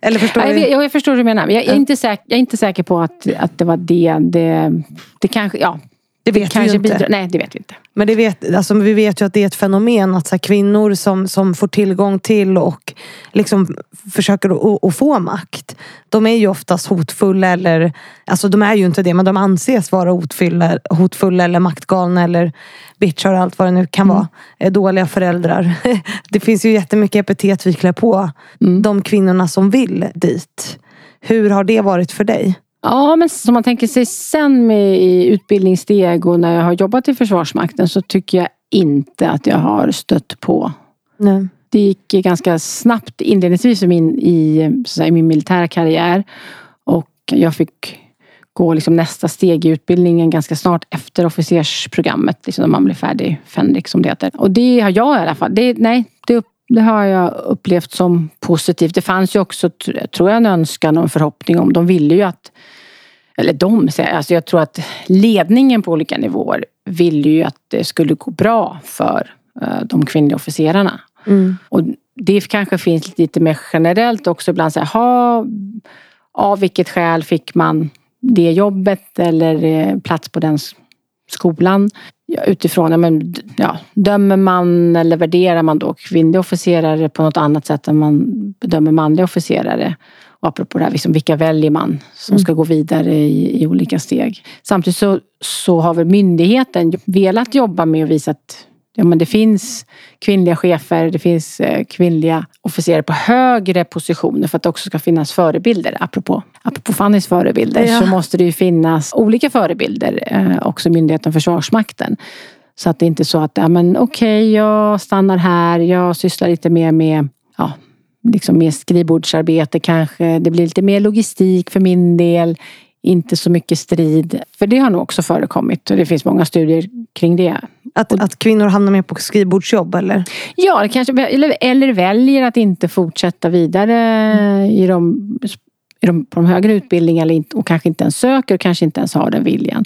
B: Eller förstår
A: Ja, jag, vet- jag förstår hur du menar. Men jag, jag, är inte säker, jag är inte säker på att, att det var det. Det, det kanske, ja,
B: Det vet vi
A: kanske
B: ju inte.
A: bidrar. Nej, det vet vi inte.
B: Men det vet, alltså, vi vet ju att det är ett fenomen att så här, kvinnor som, som får tillgång till och liksom försöker att, få makt. De är ju oftast hotfulla eller, alltså de är ju inte det men de anses vara hotfulla, hotfulla eller maktgalna eller bitchar och allt vad det nu kan vara. Eh, Dåliga föräldrar. Det finns ju jättemycket epitet vi klär på de kvinnorna som vill dit. Hur har det varit för dig?
A: Ja, men som man tänker sig sen med i utbildningssteg och när jag har jobbat i Försvarsmakten så tycker jag inte att jag har stött på
B: Nej.
A: Det gick ganska snabbt inledningsvis i min, i, säga, min militära karriär. Och jag fick gå liksom nästa steg i utbildningen ganska snart efter officersprogrammet, liksom när man blir färdig, Fänrik som det heter. Och det har jag i alla fall, det, nej, det, det har jag upplevt som positivt. Det fanns ju också, tror jag, en önskan och en förhoppning om, de ville ju att eller de, alltså jag tror att ledningen på olika nivåer ville ju att det skulle gå bra för eh, de kvinnliga officerarna. Mm. Och det kanske finns lite mer generellt också ibland så här, ha, av vilket skäl fick man det jobbet eller eh, plats på den skolan? Ja, utifrån, ja, men, ja, dömer man eller värderar man då kvinnliga officerare på något annat sätt än man bedömer manliga officerare? Apropå det här, liksom, vilka väljer man som mm. ska gå vidare i, i olika steg? Samtidigt så, så har väl myndigheten velat jobba med att visa att ja, men det finns kvinnliga chefer, det finns eh, kvinnliga officerare på högre positioner för att det också ska finnas förebilder. Apropå, apropå Fannys förebilder ja. så måste det ju finnas olika förebilder eh, också i myndigheten Försvarsmakten. Så att det inte är så att, ja men okej, okay, jag stannar här, jag sysslar lite mer med ja, liksom mer skrivbordsarbete kanske. Det blir lite mer logistik för min del. Inte så mycket strid. För det har nog också förekommit och det finns många studier kring det.
B: Att, att kvinnor hamnar mer på skrivbordsjobb eller?
A: Ja, kanske, eller, eller väljer att inte fortsätta vidare mm. i de, i de, på de högre utbildningarna och kanske inte ens söker och kanske inte ens har den viljan.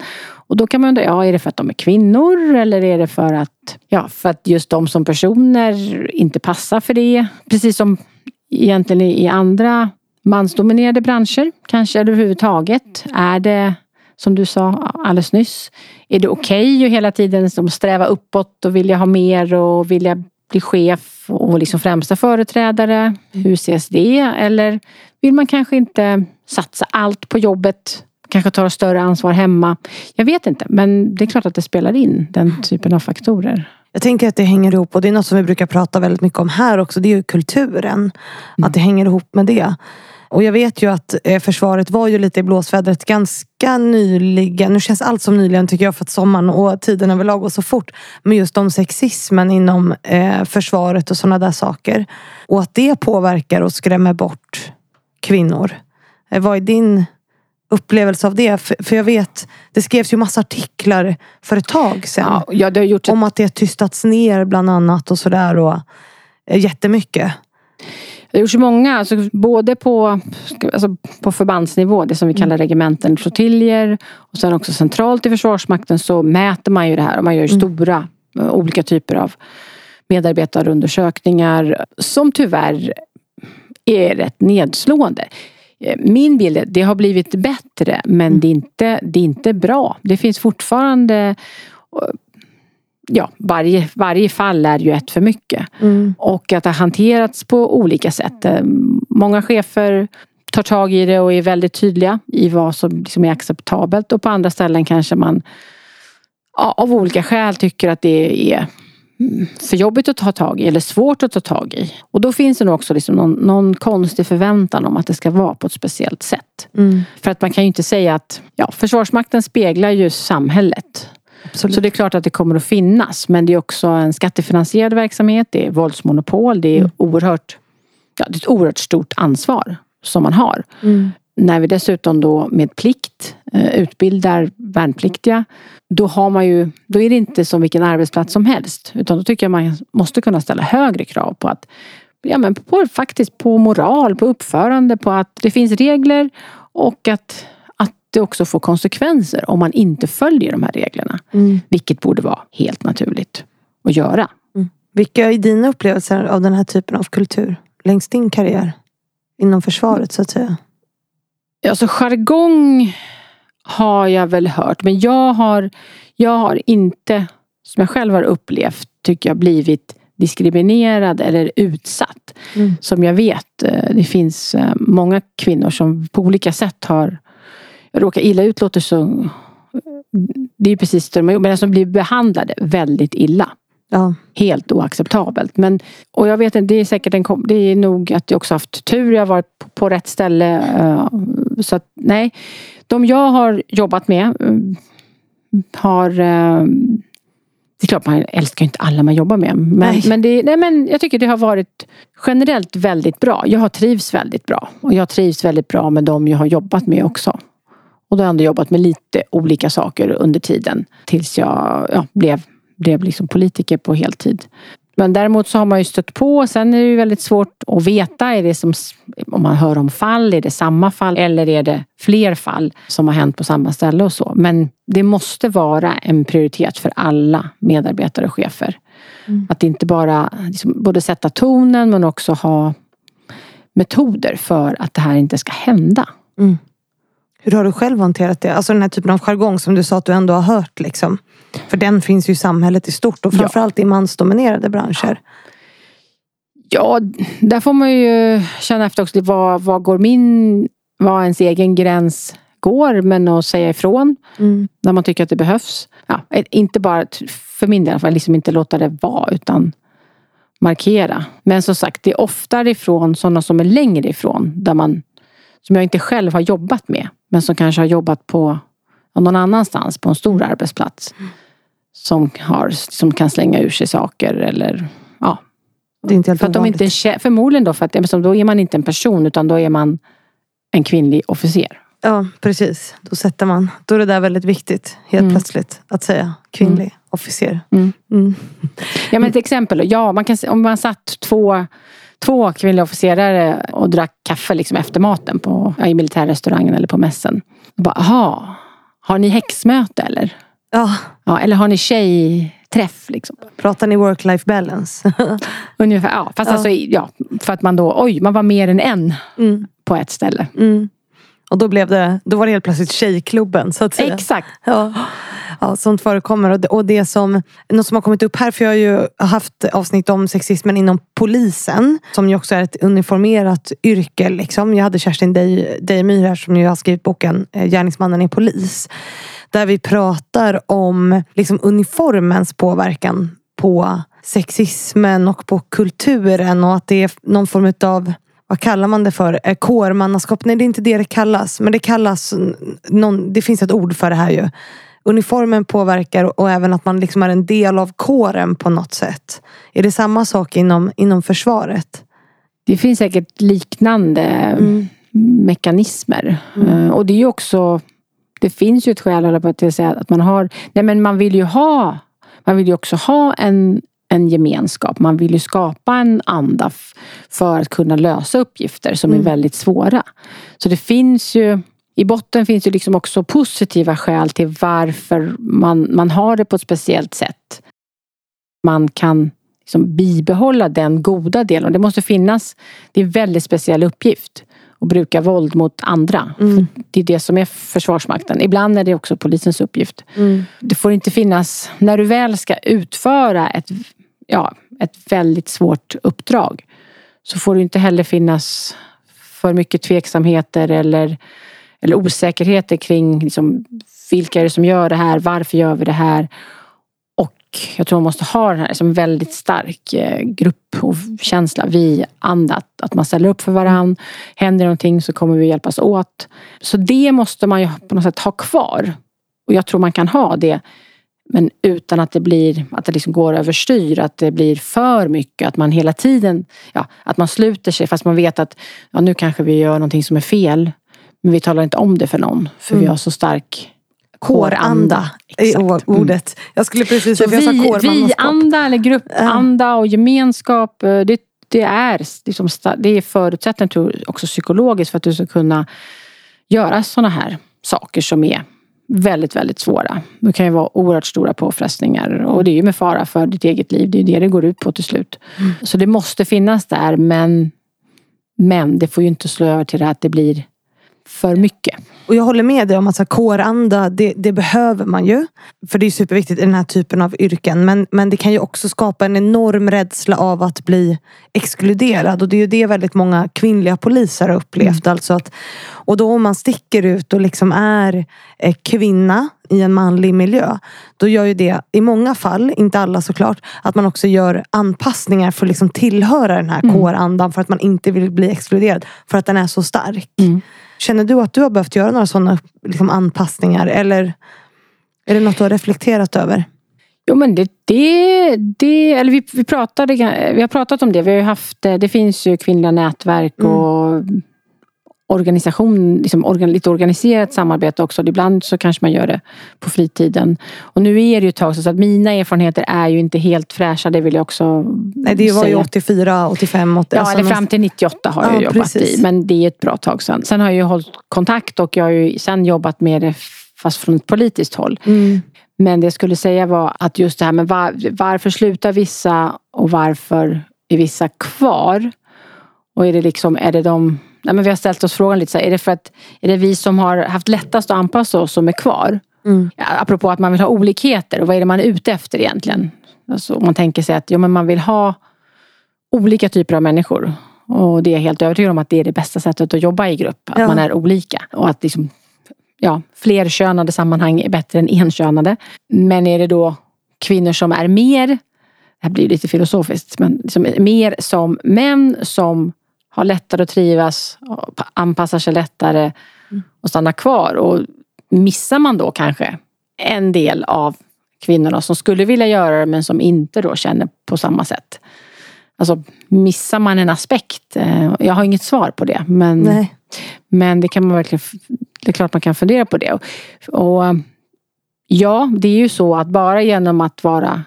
A: Och då kan man undra, ja, är det för att de är kvinnor eller är det för att, ja, för att just de som personer inte passar för det? Precis som egentligen i andra mansdominerade branscher, kanske överhuvudtaget. Är det, som du sa alldeles nyss, är det okej okay att hela tiden liksom sträva uppåt och vilja ha mer och vilja bli chef och liksom främsta företrädare? Hur ses det? Eller vill man kanske inte satsa allt på jobbet? Kanske ta större ansvar hemma? Jag vet inte, men det är klart att det spelar in, den typen av faktorer.
B: Jag tänker att det hänger ihop och det är något som vi brukar prata väldigt mycket om här också. Det är ju kulturen. Mm. Att det hänger ihop med det. Och jag vet ju att eh, försvaret var ju lite i blåsvädret ganska nyligen. Nu känns allt som nyligen tycker jag för att sommaren och tiden överlag går så fort. Men just om sexismen inom eh, försvaret och sådana där saker. Och att det påverkar och skrämmer bort kvinnor. Eh, vad är din upplevelse av det? För, för, jag vet, det skrevs ju massa artiklar för ett tag sedan.
A: Ja, gjort
B: ett... Om att det tystats ner bland annat och sådär. Och, eh, jättemycket.
A: Det har gjorts många, alltså både på, alltså på förbandsnivå, det som vi kallar mm. regementen, flottiljer och sen också centralt i Försvarsmakten så mäter man ju det här och man gör mm. stora eh, olika typer av medarbetarundersökningar som tyvärr är rätt nedslående. Eh, min bild är att det har blivit bättre men mm. det, är inte, det är inte bra. Det finns fortfarande ja, varje, varje fall är ju ett för mycket. Mm. Och att det har hanterats på olika sätt. Eh, många chefer tar tag i det och är väldigt tydliga i vad som liksom är acceptabelt och på andra ställen kanske man av olika skäl tycker att det är för jobbigt att ta tag i eller svårt att ta tag i. Och då finns det nog också liksom någon, någon konstig förväntan om att det ska vara på ett speciellt sätt. Mm. För att man kan ju inte säga att ja, Försvarsmakten speglar ju samhället. Absolut. Så det är klart att det kommer att finnas. Men det är också en skattefinansierad verksamhet. Det är våldsmonopol. Det är, mm. oerhört, ja, det är ett oerhört stort ansvar som man har. Mm. När vi dessutom då med plikt eh, utbildar värnpliktiga då, har man ju, då är det inte som vilken arbetsplats som helst. Utan då tycker jag man måste kunna ställa högre krav på att ja, men på, faktiskt på moral, på uppförande, på att det finns regler och att, att det också får konsekvenser om man inte följer de här reglerna. Mm. Vilket borde vara helt naturligt att göra.
B: Mm. Vilka är dina upplevelser av den här typen av kultur längs din karriär? Inom försvaret så att säga.
A: Alltså jargong har jag väl hört. Men jag har, jag har inte, som jag själv har upplevt, tycker jag blivit diskriminerad eller utsatt. Mm. Som jag vet, eh, det finns eh, många kvinnor som på olika sätt har råkat illa ut låter så det är precis det de har gjort, men som blir behandlade väldigt illa. Ja. Helt oacceptabelt. Men, och jag vet inte, det är säkert en, det är nog att jag också haft tur. Jag har varit på, på rätt ställe. Uh, så att, nej. De jag har jobbat med uh, har uh, det är klart man älskar inte alla man jobbar med. Men, men, det, nej, men jag tycker det har varit generellt väldigt bra. Jag har trivs väldigt bra. Och jag trivs väldigt bra med de jag har jobbat med också. Och då har jag ändå jobbat med lite olika saker under tiden. Tills jag ja, blev, blev liksom politiker på heltid. Men däremot så har man ju stött på. Sen är det ju väldigt svårt att veta. Är det som, om man hör om fall, är det samma fall eller är det fler fall som har hänt på samma ställe och så. Men det måste vara en prioritet för alla medarbetare och chefer. Mm. Att inte bara liksom, både sätta tonen men också ha metoder för att det här inte ska hända. Mm.
B: Hur har du själv hanterat det? Alltså den här typen av jargong som du sa att du ändå har hört. Liksom. För den finns ju i samhället i stort och framförallt ja. i mansdominerade branscher.
A: Ja, där får man ju känna efter också. Vad, vad går min, vad ens egen gräns går, men att säga ifrån mm. när man tycker att det behövs. Ja, inte bara, för min del, för liksom inte låta det vara utan markera. Men som sagt, det är oftare ifrån sådana som är längre ifrån, där man, som jag inte själv har jobbat med, men som kanske har jobbat på någon annanstans på en stor arbetsplats. Mm. Som, har, som kan slänga ur sig saker eller ja.
B: Det är inte helt
A: för att de inte, Förmodligen då för att då är man inte en person utan då är man en kvinnlig officer.
B: Ja precis. Då sätter man. Då är det där väldigt viktigt helt mm. plötsligt att säga kvinnlig mm. officer. Mm.
A: mm. Ja men ett exempel. Ja, man kan, om man satt två två kvinnliga officerare och drack kaffe liksom efter maten på, i militärrestaurangen eller på mässen. Bara, aha, har ni häxmöte eller?
B: Ja.
A: ja eller har ni tjejträff? Liksom?
B: Pratar ni work-life balance?
A: Ungefär, ja. Fast ja. Alltså, ja, för att man då, oj, man var mer än en mm. på ett ställe.
B: Mm. Och då, blev det, då var det helt plötsligt tjejklubben så att säga.
A: Exakt.
B: Ja. Ja, sånt förekommer. Och det, och det som, något som har kommit upp här, för jag har ju haft avsnitt om sexismen inom polisen. Som ju också är ett uniformerat yrke. Liksom. Jag hade Kerstin Dejemyr här som ju har skrivit boken eh, Gärningsmannen är polis. Där vi pratar om liksom, uniformens påverkan på sexismen och på kulturen. Och att det är någon form av vad kallar man det för? Eh, kårmannaskap? Nej, det är inte det det kallas. Men det kallas, någon, det finns ett ord för det här ju. Uniformen påverkar och även att man liksom är en del av kåren på något sätt. Är det samma sak inom, inom försvaret?
A: Det finns säkert liknande mm. mekanismer. Mm. Eh, och det är ju också, det finns ju ett skäl på att säga att man har, nej men man vill ju ha, man vill ju också ha en en gemenskap. Man vill ju skapa en anda för att kunna lösa uppgifter som mm. är väldigt svåra. Så det finns ju i botten finns det liksom också positiva skäl till varför man, man har det på ett speciellt sätt. Man kan liksom bibehålla den goda delen. Det måste finnas, det är en väldigt speciell uppgift att bruka våld mot andra. Mm. Det är det som är Försvarsmakten. Ibland är det också polisens uppgift. Mm. Det får inte finnas, när du väl ska utföra ett ja, ett väldigt svårt uppdrag så får det inte heller finnas för mycket tveksamheter eller, eller osäkerheter kring liksom, vilka är det som gör det här, varför gör vi det här? Och jag tror man måste ha den här liksom, väldigt stark eh, grupp och känsla, vi anda, att man ställer upp för varandra. Händer någonting så kommer vi hjälpas åt. Så det måste man ju på något sätt ha kvar. Och jag tror man kan ha det men utan att det blir, att det liksom går överstyr, att det blir för mycket, att man hela tiden, ja, att man sluter sig fast man vet att ja, nu kanske vi gör någonting som är fel. Men vi talar inte om det för någon, för mm. vi har så stark
B: kåranda. i ordet. Jag skulle precis
A: säga, vi, vi-anda eller gruppanda och gemenskap, eh, det, det är, liksom, det är förutsättningen jag, också psykologiskt för att du ska kunna göra sådana här saker som är väldigt, väldigt svåra. Det kan ju vara oerhört stora påfrestningar och det är ju med fara för ditt eget liv. Det är det det går ut på till slut. Mm. Så det måste finnas där men, men det får ju inte slå över till det att det blir för mycket.
B: Och jag håller med dig om att så kåranda, det, det, behöver man ju. För det är superviktigt i den här typen av yrken. Men, men det kan ju också skapa en enorm rädsla av att bli exkluderad. Och det är ju det väldigt många kvinnliga poliser har upplevt. Mm. Alltså att, och då om man sticker ut och liksom är eh, kvinna i en manlig miljö. Då gör ju det i många fall, inte alla såklart, att man också gör anpassningar för att liksom tillhöra den här mm. kårandan. För att man inte vill bli exkluderad. För att den är så stark. Mm. Känner du att du har behövt göra några sådana liksom, anpassningar? Eller är det något du har reflekterat över?
A: Jo men det, det, det eller vi, vi, pratade, vi har pratat om det. Vi har haft, det finns ju kvinnliga nätverk mm. Organisation, liksom organ, lite organiserat samarbete också. Ibland så kanske man gör det på fritiden. Och nu är det ju ett tag så att mina erfarenheter är ju inte helt fräscha, det vill jag också
B: Nej, det var ju 84, 85, 80.
A: Ja, eller fram till 98 har jag
B: Ja,
A: jobbat
B: precis.
A: i. Men det är ett bra tag sedan. Sen har jag ju hållit kontakt och jag har ju sen jobbat med det fast från ett politiskt håll.
B: Mm.
A: Men det jag skulle säga var att just det här med var, varför slutar vissa och varför är vissa kvar? Och är det liksom, är det de Nej, men vi har ställt oss frågan lite så här, är det för att är det vi som har haft lättast att anpassa oss som är kvar?
B: Mm.
A: Apropå att man vill ha olikheter och vad är det man är ute efter egentligen? Alltså, om man tänker sig att ja, men man vill ha olika typer av människor. Och det är jag helt övertygad om att det är det bästa sättet att jobba i grupp. Att
B: Ja.
A: man är olika. Och att liksom, ja, flerkönade sammanhang är bättre än enkönade. Men är det då kvinnor som är mer, det här blir lite filosofiskt, men som är mer som män som har lättare att trivas, anpassar sig lättare och stannar kvar. Och missar man då kanske en del av kvinnorna som skulle vilja göra det men som inte då känner på samma sätt. Alltså missar man en aspekt? Eh, Jag har inget svar på det men,
B: Nej.
A: men det kan man verkligen Det är klart man kan fundera på det. Och ja, det är ju så att bara genom att vara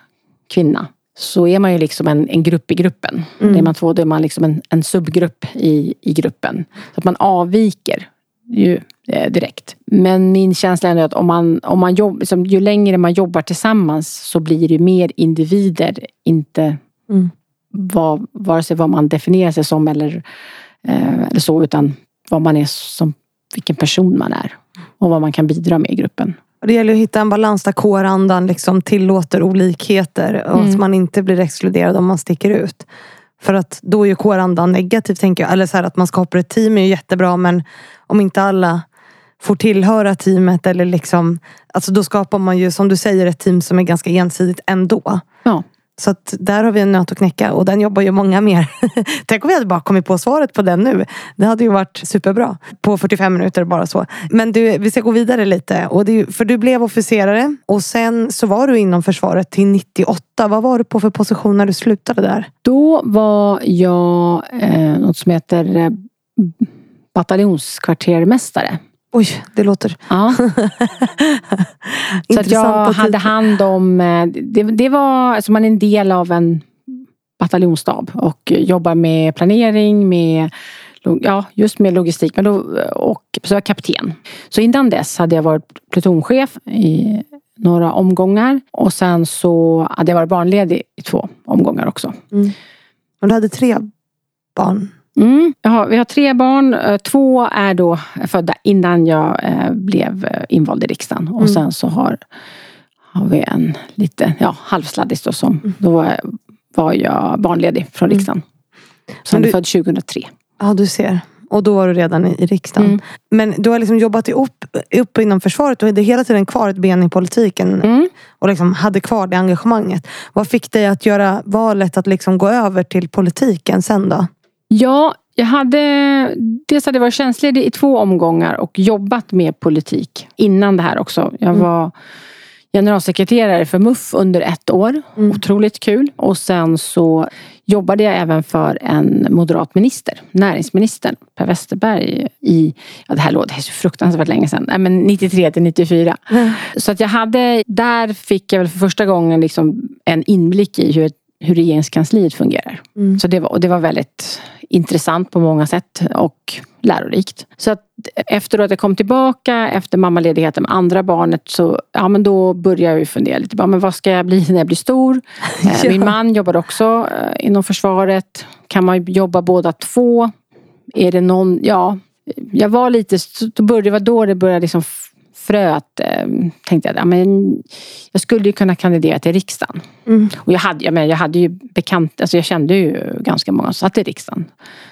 A: kvinna så är man ju liksom en, en grupp i gruppen.
B: Mm.
A: Är man två då är man liksom en, en subgrupp i, i gruppen. Så att man avviker ju eh, direkt. Men min känsla är att om man, om man jobb, liksom, ju längre man jobbar tillsammans så blir det mer individer, inte
B: Mm.
A: vad, vare sig vad man definierar sig som eller, eh, eller så, utan vad man är som, vilken person man är och vad man kan bidra med i gruppen.
B: Och det gäller att hitta en balans där kårandan liksom tillåter olikheter och
A: Mm.
B: att man inte blir exkluderad om man sticker ut. För att då är ju kårandan negativ tänker jag. Eller så här att man skapar ett team är ju jättebra men om inte alla får tillhöra teamet eller liksom Alltså då skapar man ju som du säger ett team som är ganska ensidigt ändå.
A: Ja.
B: Så att där har vi en nöt att knäcka och den jobbar ju många mer. Tänk om vi hade bara kommit på svaret på den nu. Det hade ju varit superbra. På 45 minuter bara så. Men du, vi ska gå vidare lite. Och det, ju- för du blev officerare och sen så var du inom försvaret till 98. Vad var du på för position när du slutade där?
A: Då var jag eh, något som heter eh, bataljonskvartermästare.
B: Oj, det låter
A: Ja. Så att jag hade hand om, eh, det, det var, alltså man är en del av en bataljonsstab och jobbar med planering, med Ja, just med logistik. Men då, och så var jag kapten. Så innan dess hade jag varit plutonchef i några omgångar. Och sen så hade jag varit barnledig i två omgångar också.
B: Och du hade tre barn.
A: Mm. Jag har, vi har tre barn. Eh, Två är då födda innan jag eh, blev eh, invald i riksdagen. Och
B: Mm.
A: sen så har, har vi en lite ja, halvsladdis då som
B: Mm.
A: då var, var jag barnledig från riksdagen. Så
B: Men
A: han är född 2003.
B: Ja, du ser. Och då var du redan i, i riksdagen.
A: Mm.
B: Men du har liksom jobbat upp, upp inom försvaret och hade hela tiden kvar ett ben i politiken.
A: Mm.
B: Och liksom hade kvar det engagemanget. Vad fick dig att göra valet att liksom gå över till politiken sen då?
A: Ja, jag hade dels hade jag varit tjänstledig i två omgångar och jobbat med politik innan det här också. Jag var generalsekreterare för MUF under ett år.
B: Mm.
A: Otroligt kul. Och sen så jobbade jag även för en moderat minister, näringsministern Per Westerberg i, ja det här låter så fruktansvärt länge sedan, Nej, men 93 till 94. Så att jag hade, där fick jag väl för första gången liksom en inblick i hur, hur regeringskansliet fungerar.
B: Mm.
A: Så det var, och det var väldigt intressant på många sätt och lärorikt. Så att efter att jag kom tillbaka efter mammaledigheten med andra barnet så ja, men då började jag fundera lite. Ja, men vad ska jag bli när jag blir stor? Eh, Min
B: Ja.
A: man jobbar också eh, inom försvaret. Kan man jobba båda två? Är det någon, ja. Jag var lite, då började, det var då det började liksom fröet. Eh, tänkte jag, ja, men jag skulle ju kunna kandidera till riksdagen.
B: Mm.
A: Och jag hade, jag, menar, jag hade ju bekant, alltså jag kände ju ganska många som satt i riksdagen.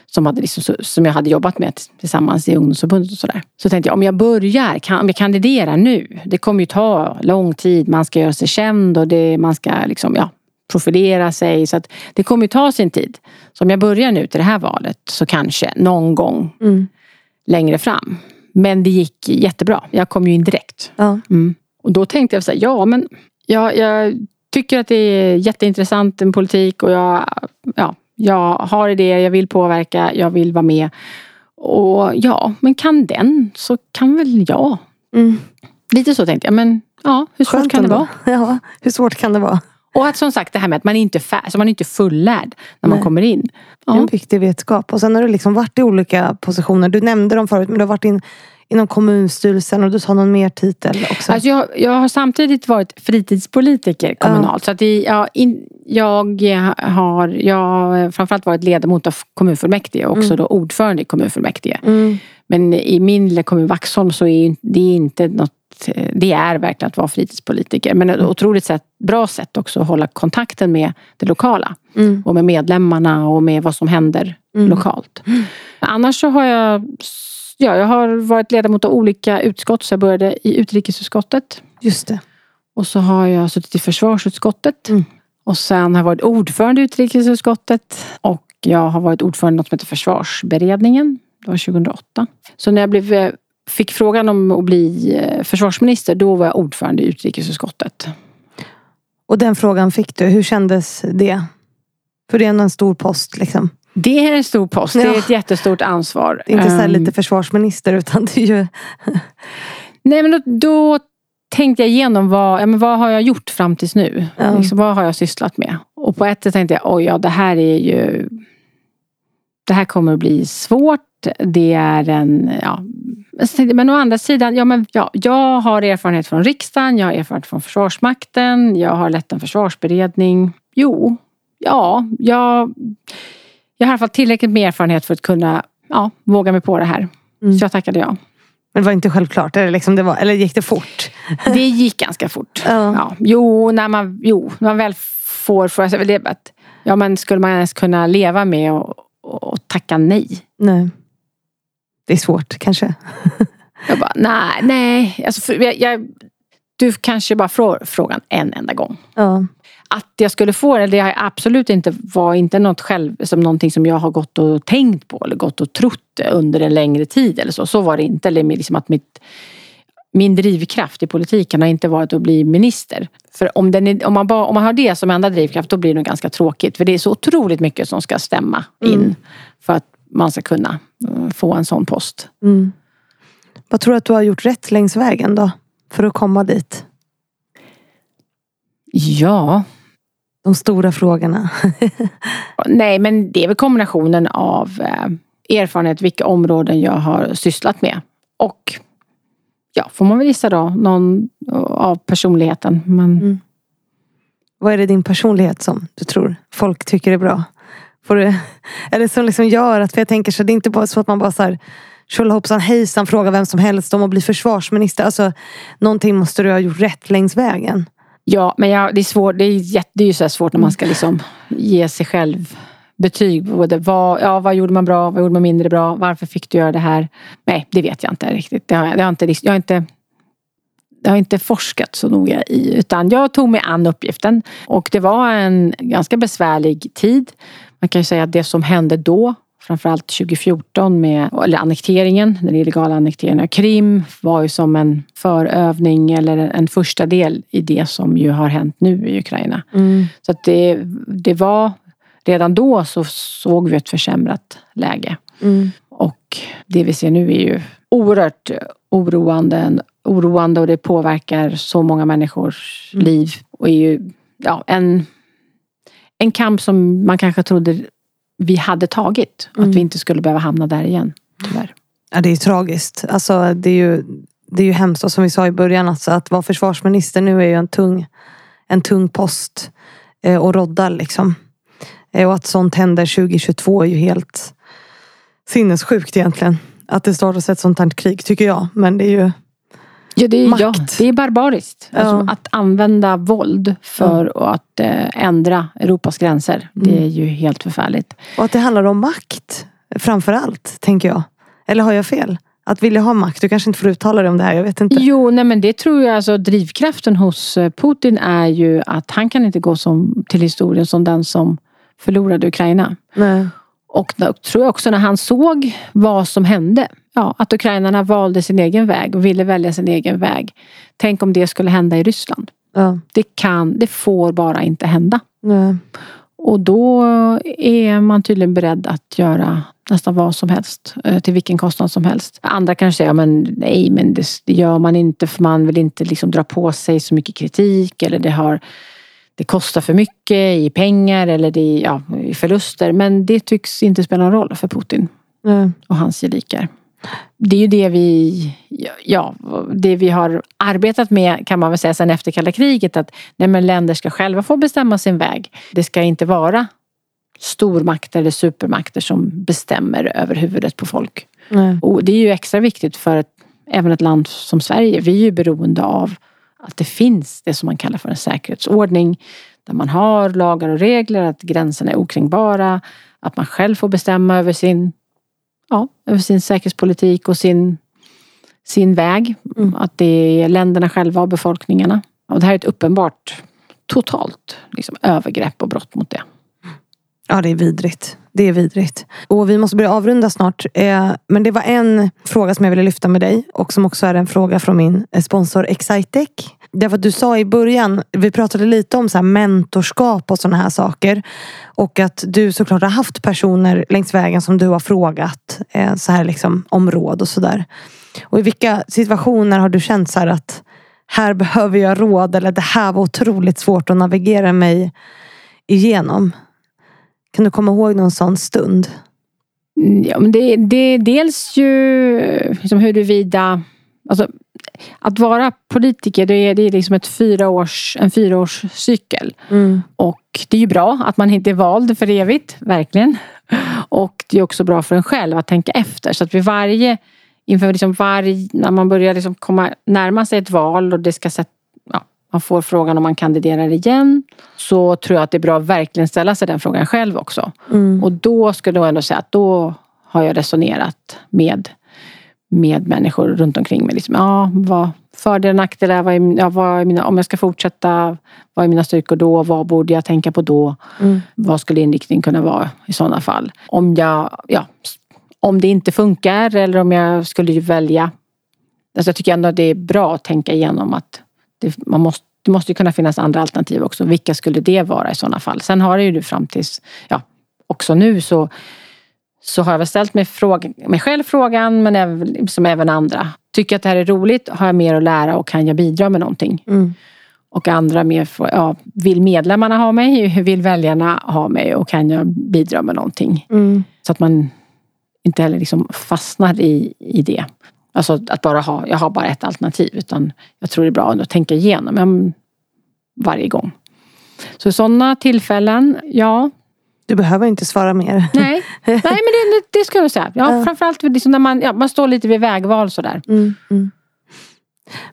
A: Som, hade liksom, som jag hade jobbat med tillsammans i ungdomsförbundet och sådär. Så tänkte jag, om jag börjar, kan, om jag kandiderar nu. Det kommer ju ta lång tid, man ska göra sig känd och det, man ska liksom, ja, profilera sig. Så att det kommer ju ta sin tid. Så om jag börjar nu till det här valet så kanske någon gång
B: Mm.
A: längre fram. Men det gick jättebra. Jag kom ju in direkt.
B: Ja.
A: Mm. Och då tänkte jag så här, ja men jag, jag tycker att det är jätteintressant med politik och jag, ja, jag har idéer, jag vill påverka, jag vill vara med. Och ja, men kan den så kan väl jag.
B: Mm.
A: Lite så tänkte jag. Men ja, hur svårt
B: Skönt
A: kan det vara?
B: Ja, hur svårt kan det vara?
A: Och att som sagt det här med att man inte är fär, så man är inte fullärd när man
B: Nej.
A: kommer in.
B: Det är
A: Ja.
B: en viktig vetskap. Och sen har du liksom varit i olika positioner. Du nämnde dem förut, men du har varit in, inom kommunstyrelsen och du sa någon mer titel också.
A: Alltså jag, jag har samtidigt varit fritidspolitiker kommunalt. Så att det, jag, in, jag har jag har framförallt varit ledamot av kommunfullmäktige och också då ordförande i kommunfullmäktige.
B: mm.
A: Men i min lilla kommun Vaxholm så är det inte något det är verkligen att vara fritidspolitiker. Men ett otroligt sätt, bra sätt också att hålla kontakten med det lokala.
B: Mm.
A: Och med medlemmarna och med vad som händer lokalt. Annars så har jag, ja, jag har varit ledamot av olika utskott. Så jag började i utrikesutskottet.
B: Just det.
A: Och så har jag suttit i försvarsutskottet.
B: Mm.
A: Och sen har jag varit ordförande i utrikesutskottet. Och jag har varit ordförande i något som heter försvarsberedningen. Det var 2008. Så när jag blev, eh, fick frågan om att bli eh, försvarsminister, då var jag ordförande i utrikesutskottet.
B: Och den frågan fick du. Hur kändes det? För det är ändå en stor post. Liksom.
A: Det är en stor post. Det
B: Ja.
A: är ett jättestort ansvar.
B: Det är inte så
A: Ehm,
B: lite försvarsminister utan det är ju...
A: Nej, men då, då tänkte jag igenom vad, ja, men vad har jag gjort fram tills nu?
B: Ja.
A: Liksom, vad har jag sysslat med? Och på ett sätt tänkte jag, oj ja det här är ju Det här kommer att bli svårt. Det är en, ja. Men å andra sidan, ja, men, ja, jag har erfarenhet från riksdagen, jag har erfarenhet från Försvarsmakten, jag har lett en försvarsberedning. Jo, ja, jag, jag har i alla fall tillräckligt med erfarenhet för att kunna ja, våga mig på det här.
B: Mm.
A: Så jag tackade ja.
B: Men det var inte självklart. Eller, liksom det var, eller gick det fort?
A: Det gick ganska fort.
B: Ja.
A: Ja. Jo, när man, jo, när man väl får för sig att, ja, men skulle man ens kunna leva med och, och tacka nej?
B: Nej. Det är svårt kanske.
A: Jag bara, nej, nej. Alltså, för, jag, jag, du kanske bara får frågan en enda gång.
B: Ja.
A: Att jag skulle få det, det har absolut inte, var inte något själv, som någonting som jag har gått och tänkt på eller gått och trott under en längre tid eller så. Så var det inte. Eller liksom att mitt, min drivkraft i politiken har inte varit att bli minister. För om, är, om, man bara, om man har det som enda drivkraft då blir det nog ganska tråkigt. För det är så otroligt mycket som ska stämma in
B: Mm.
A: för att man ska kunna eh, få en sån post.
B: Mm. Vad tror du att du har gjort rätt längs vägen då? För att komma dit?
A: Ja,
B: De stora frågorna.
A: nej men det är väl kombinationen av eh, erfarenhet, vilka områden jag har sysslat med. Och ja, får man väl gissa då, någon av personligheten. Men
B: Mm. Vad är det din personlighet som du tror folk tycker är bra? Du, eller som liksom gör att, för jag tänker så det är inte bara så att man bara så här tjolahoppsan hejsan frågar vem som helst om att bli försvarsminister. Alltså någonting måste du ha gjort rätt längs vägen.
A: Ja, men jag, det är svårt. Det är, jätte, det är ju så svårt när man ska liksom ge sig själv betyg. Både vad, ja, vad gjorde man bra, vad gjorde man mindre bra, varför fick du göra det här? Nej, det vet jag inte riktigt. Det har, det har inte, jag har inte jag har inte forskat så noga i utan jag tog mig an uppgiften och det var en ganska besvärlig tid. Man kan ju säga att det som hände då, framförallt 2014 med eller annekteringen, den illegala annekteringen av Krim var ju som en förövning eller en första del i det som ju har hänt nu i Ukraina. Så att det, det var, redan då så såg vi ett försämrat läge.
B: Mm.
A: Och det vi ser nu är ju oerhört oroande, oroande och det påverkar så många människors
B: Mm.
A: liv. Och är ju ja, en, en kamp som man kanske trodde vi hade tagit.
B: Mm.
A: Att vi inte skulle behöva hamna där igen, tyvärr.
B: Ja, det är tragiskt. Alltså, det, är ju, det är ju hemskt. Och som vi sa i början, alltså, att vara försvarsminister nu är ju en tung, en tung post. Eh, och rodda liksom. Eh, och att sånt händer 2022 är ju helt sinnessjukt egentligen. Att det startas ett sånt här krig tycker jag. Men det är ju...
A: Ja, det är,
B: Makt.
A: ja, det är barbariskt. Alltså,
B: Ja.
A: Att använda våld för att eh, ändra Europas gränser. Det
B: Mm.
A: är ju helt förfärligt.
B: Och att det handlar om makt. Framför allt, tänker jag. Eller har jag fel? Att vilja ha makt. Du kanske inte får uttala dig om det här. Jag vet inte.
A: Jo, nej men det tror jag. Alltså, drivkraften hos eh, Putin är ju att han kan inte gå som, till historien som den som förlorade Ukraina.
B: Nej.
A: Och då tror jag också när han såg vad som hände. Ja, att ukrainarna valde sin egen väg och ville välja sin egen väg. Tänk om det skulle hända i Ryssland.
B: Ja.
A: Det kan, det får bara inte hända.
B: Nej.
A: Och då är man tydligen beredd att göra nästan vad som helst eh, till vilken kostnad som helst. Andra kanske säger, ja, men nej men det, det, gör man inte för man vill inte liksom dra på sig så mycket kritik eller det har det kostar för mycket i pengar eller det, ja, i förluster. Men det tycks inte spela någon roll för Putin mm. och hans gelikar. Det är ju det vi, ja, det vi har arbetat med kan man väl säga sen efter kalla kriget att nej, länder ska själva få bestämma sin väg. Det ska inte vara stormakter eller supermakter som bestämmer över huvudet på folk. Mm. Och det är ju extra viktigt för ett, även ett land som Sverige. Vi är ju beroende av att det finns det som man kallar för en säkerhetsordning. Där man har lagar och regler, att gränserna är okränkbara. Att man själv får bestämma över sin, ja, över sin säkerhetspolitik och sin, sin väg. Mm. Att det är länderna själva och befolkningarna. Och det här är ett uppenbart totalt liksom, övergrepp och brott mot det.
B: Ja, det är vidrigt. Det är vidrigt. Och vi måste börja avrunda snart. Eh, men det var en fråga som jag ville lyfta med dig och som också är en fråga från min eh, sponsor Excitec. Därför att du sa i början, vi pratade lite om så här mentorskap och sådana här saker. Och att du såklart har haft personer längs vägen som du har frågat eh, så här liksom, om råd och sådär. Och i vilka situationer har du känt så här att här behöver jag råd eller det här var otroligt svårt att navigera mig igenom? Kan du komma ihåg någon sån stund?
A: Mm, ja, men det, det är dels ju liksom huruvida... Alltså, att vara politiker det är, det är liksom ett fyraårs, en fyraårscykel. Mm. Och det är ju bra att man inte är vald för evigt, verkligen. Och det är också bra för en själv att tänka efter. Så att vid varje, inför liksom varje, när man börjar liksom komma närma sig ett val och det ska sätta man får frågan om man kandiderar igen så tror jag att det är bra att verkligen ställa sig den frågan själv också. Mm. Och då skulle jag ändå säga att då har jag resonerat med, med människor runt omkring mig. Liksom, ja, vad fördelar och nackdelar? Vad är, ja, vad är mina, om jag ska fortsätta, vad är mina styrkor då? Vad borde jag tänka på då? Mm. Vad skulle inriktningen kunna vara i sådana fall? Om jag, ja, om det inte funkar eller om jag skulle välja. Alltså jag tycker ändå att det är bra att tänka igenom att det, man måste, det måste ju kunna finnas andra alternativ också. Vilka skulle det vara i sådana fall? Sen har det ju fram tills, ja, också nu så, så har jag väl ställt mig, fråga, mig själv frågan, men även, som även andra. Tycker jag att det här är roligt? Har jag mer att lära och kan jag bidra med någonting? Mm. Och andra mer, ja, vill medlemmarna ha mig? Vill väljarna ha mig? Och kan jag bidra med någonting? Mm. Så att man inte heller liksom fastnar i, i det. Alltså att bara ha, jag har bara ett alternativ. Utan jag tror det är bra att tänka igenom ja, varje gång. Så sådana tillfällen, ja.
B: Du behöver inte svara mer.
A: Nej, Nej men det, det ska jag säga. Ja, framförallt liksom när man, ja, man står lite vid vägval sådär. Mm, mm.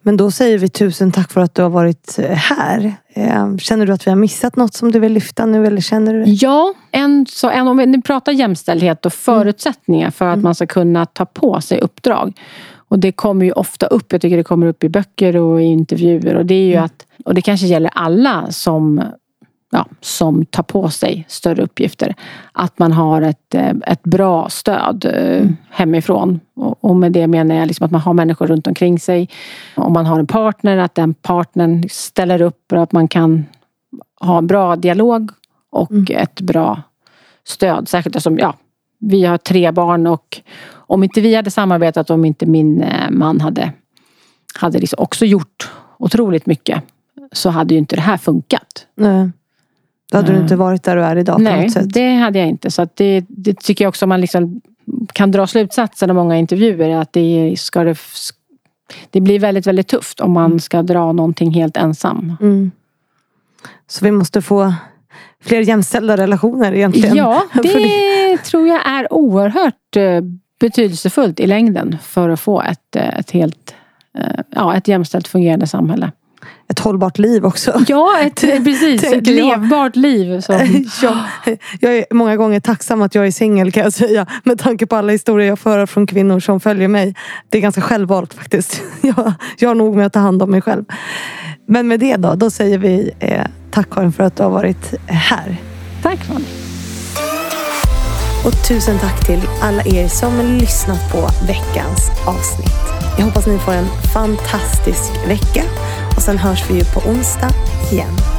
B: Men då säger vi tusen tack för att du har varit eh, här. Eh, känner du att vi har missat något som du vill lyfta nu eller känner du det?
A: Ja, en, så, en, om vi pratar jämställdhet och förutsättningar för att mm. man ska kunna ta på sig uppdrag. Och det kommer ju ofta upp, jag tycker det kommer upp i böcker och i intervjuer och det är ju mm. att, och det kanske gäller alla som ja, som tar på sig större uppgifter. Att man har ett, eh, ett bra stöd eh, mm. hemifrån. Och med det menar jag liksom att man har människor runt omkring sig. Om man har en partner, att den partnern ställer upp och att man kan ha en bra dialog och mm. ett bra stöd. Särskilt eftersom ja, vi har tre barn och om inte vi hade samarbetat, om inte min eh, man hade, hade liksom också gjort otroligt mycket så hade ju inte det här funkat.
B: Nej. Då hade du inte varit där du är idag
A: Nej,
B: på något sätt.
A: det hade jag inte. Så det, det, tycker jag också man liksom kan dra slutsatsen av många intervjuer. Att det, ska det, det blir väldigt, väldigt tufft om man mm. ska dra någonting helt ensam. Mm.
B: Så vi måste få fler jämställda relationer egentligen?
A: Ja, det tror jag är oerhört eh, betydelsefullt i längden för att få ett, eh, ett helt eh, ja, ett jämställt fungerande samhälle
B: ett hållbart liv också.
A: Ja, ett, precis. ett levbart liv. Så.
B: ja, jag är många gånger tacksam att jag är singel kan jag säga. Med tanke på alla historier jag får från kvinnor som följer mig. Det är ganska självvalt faktiskt. Jag, jag har nog med att ta hand om mig själv. Men med det då, då säger vi eh, tack Karin för att du har varit här.
A: Tack Fanny.
B: Och tusen tack till alla er som lyssnat på veckans avsnitt. Jag hoppas ni får en fantastisk vecka sen hörs vi ju på onsdag igen.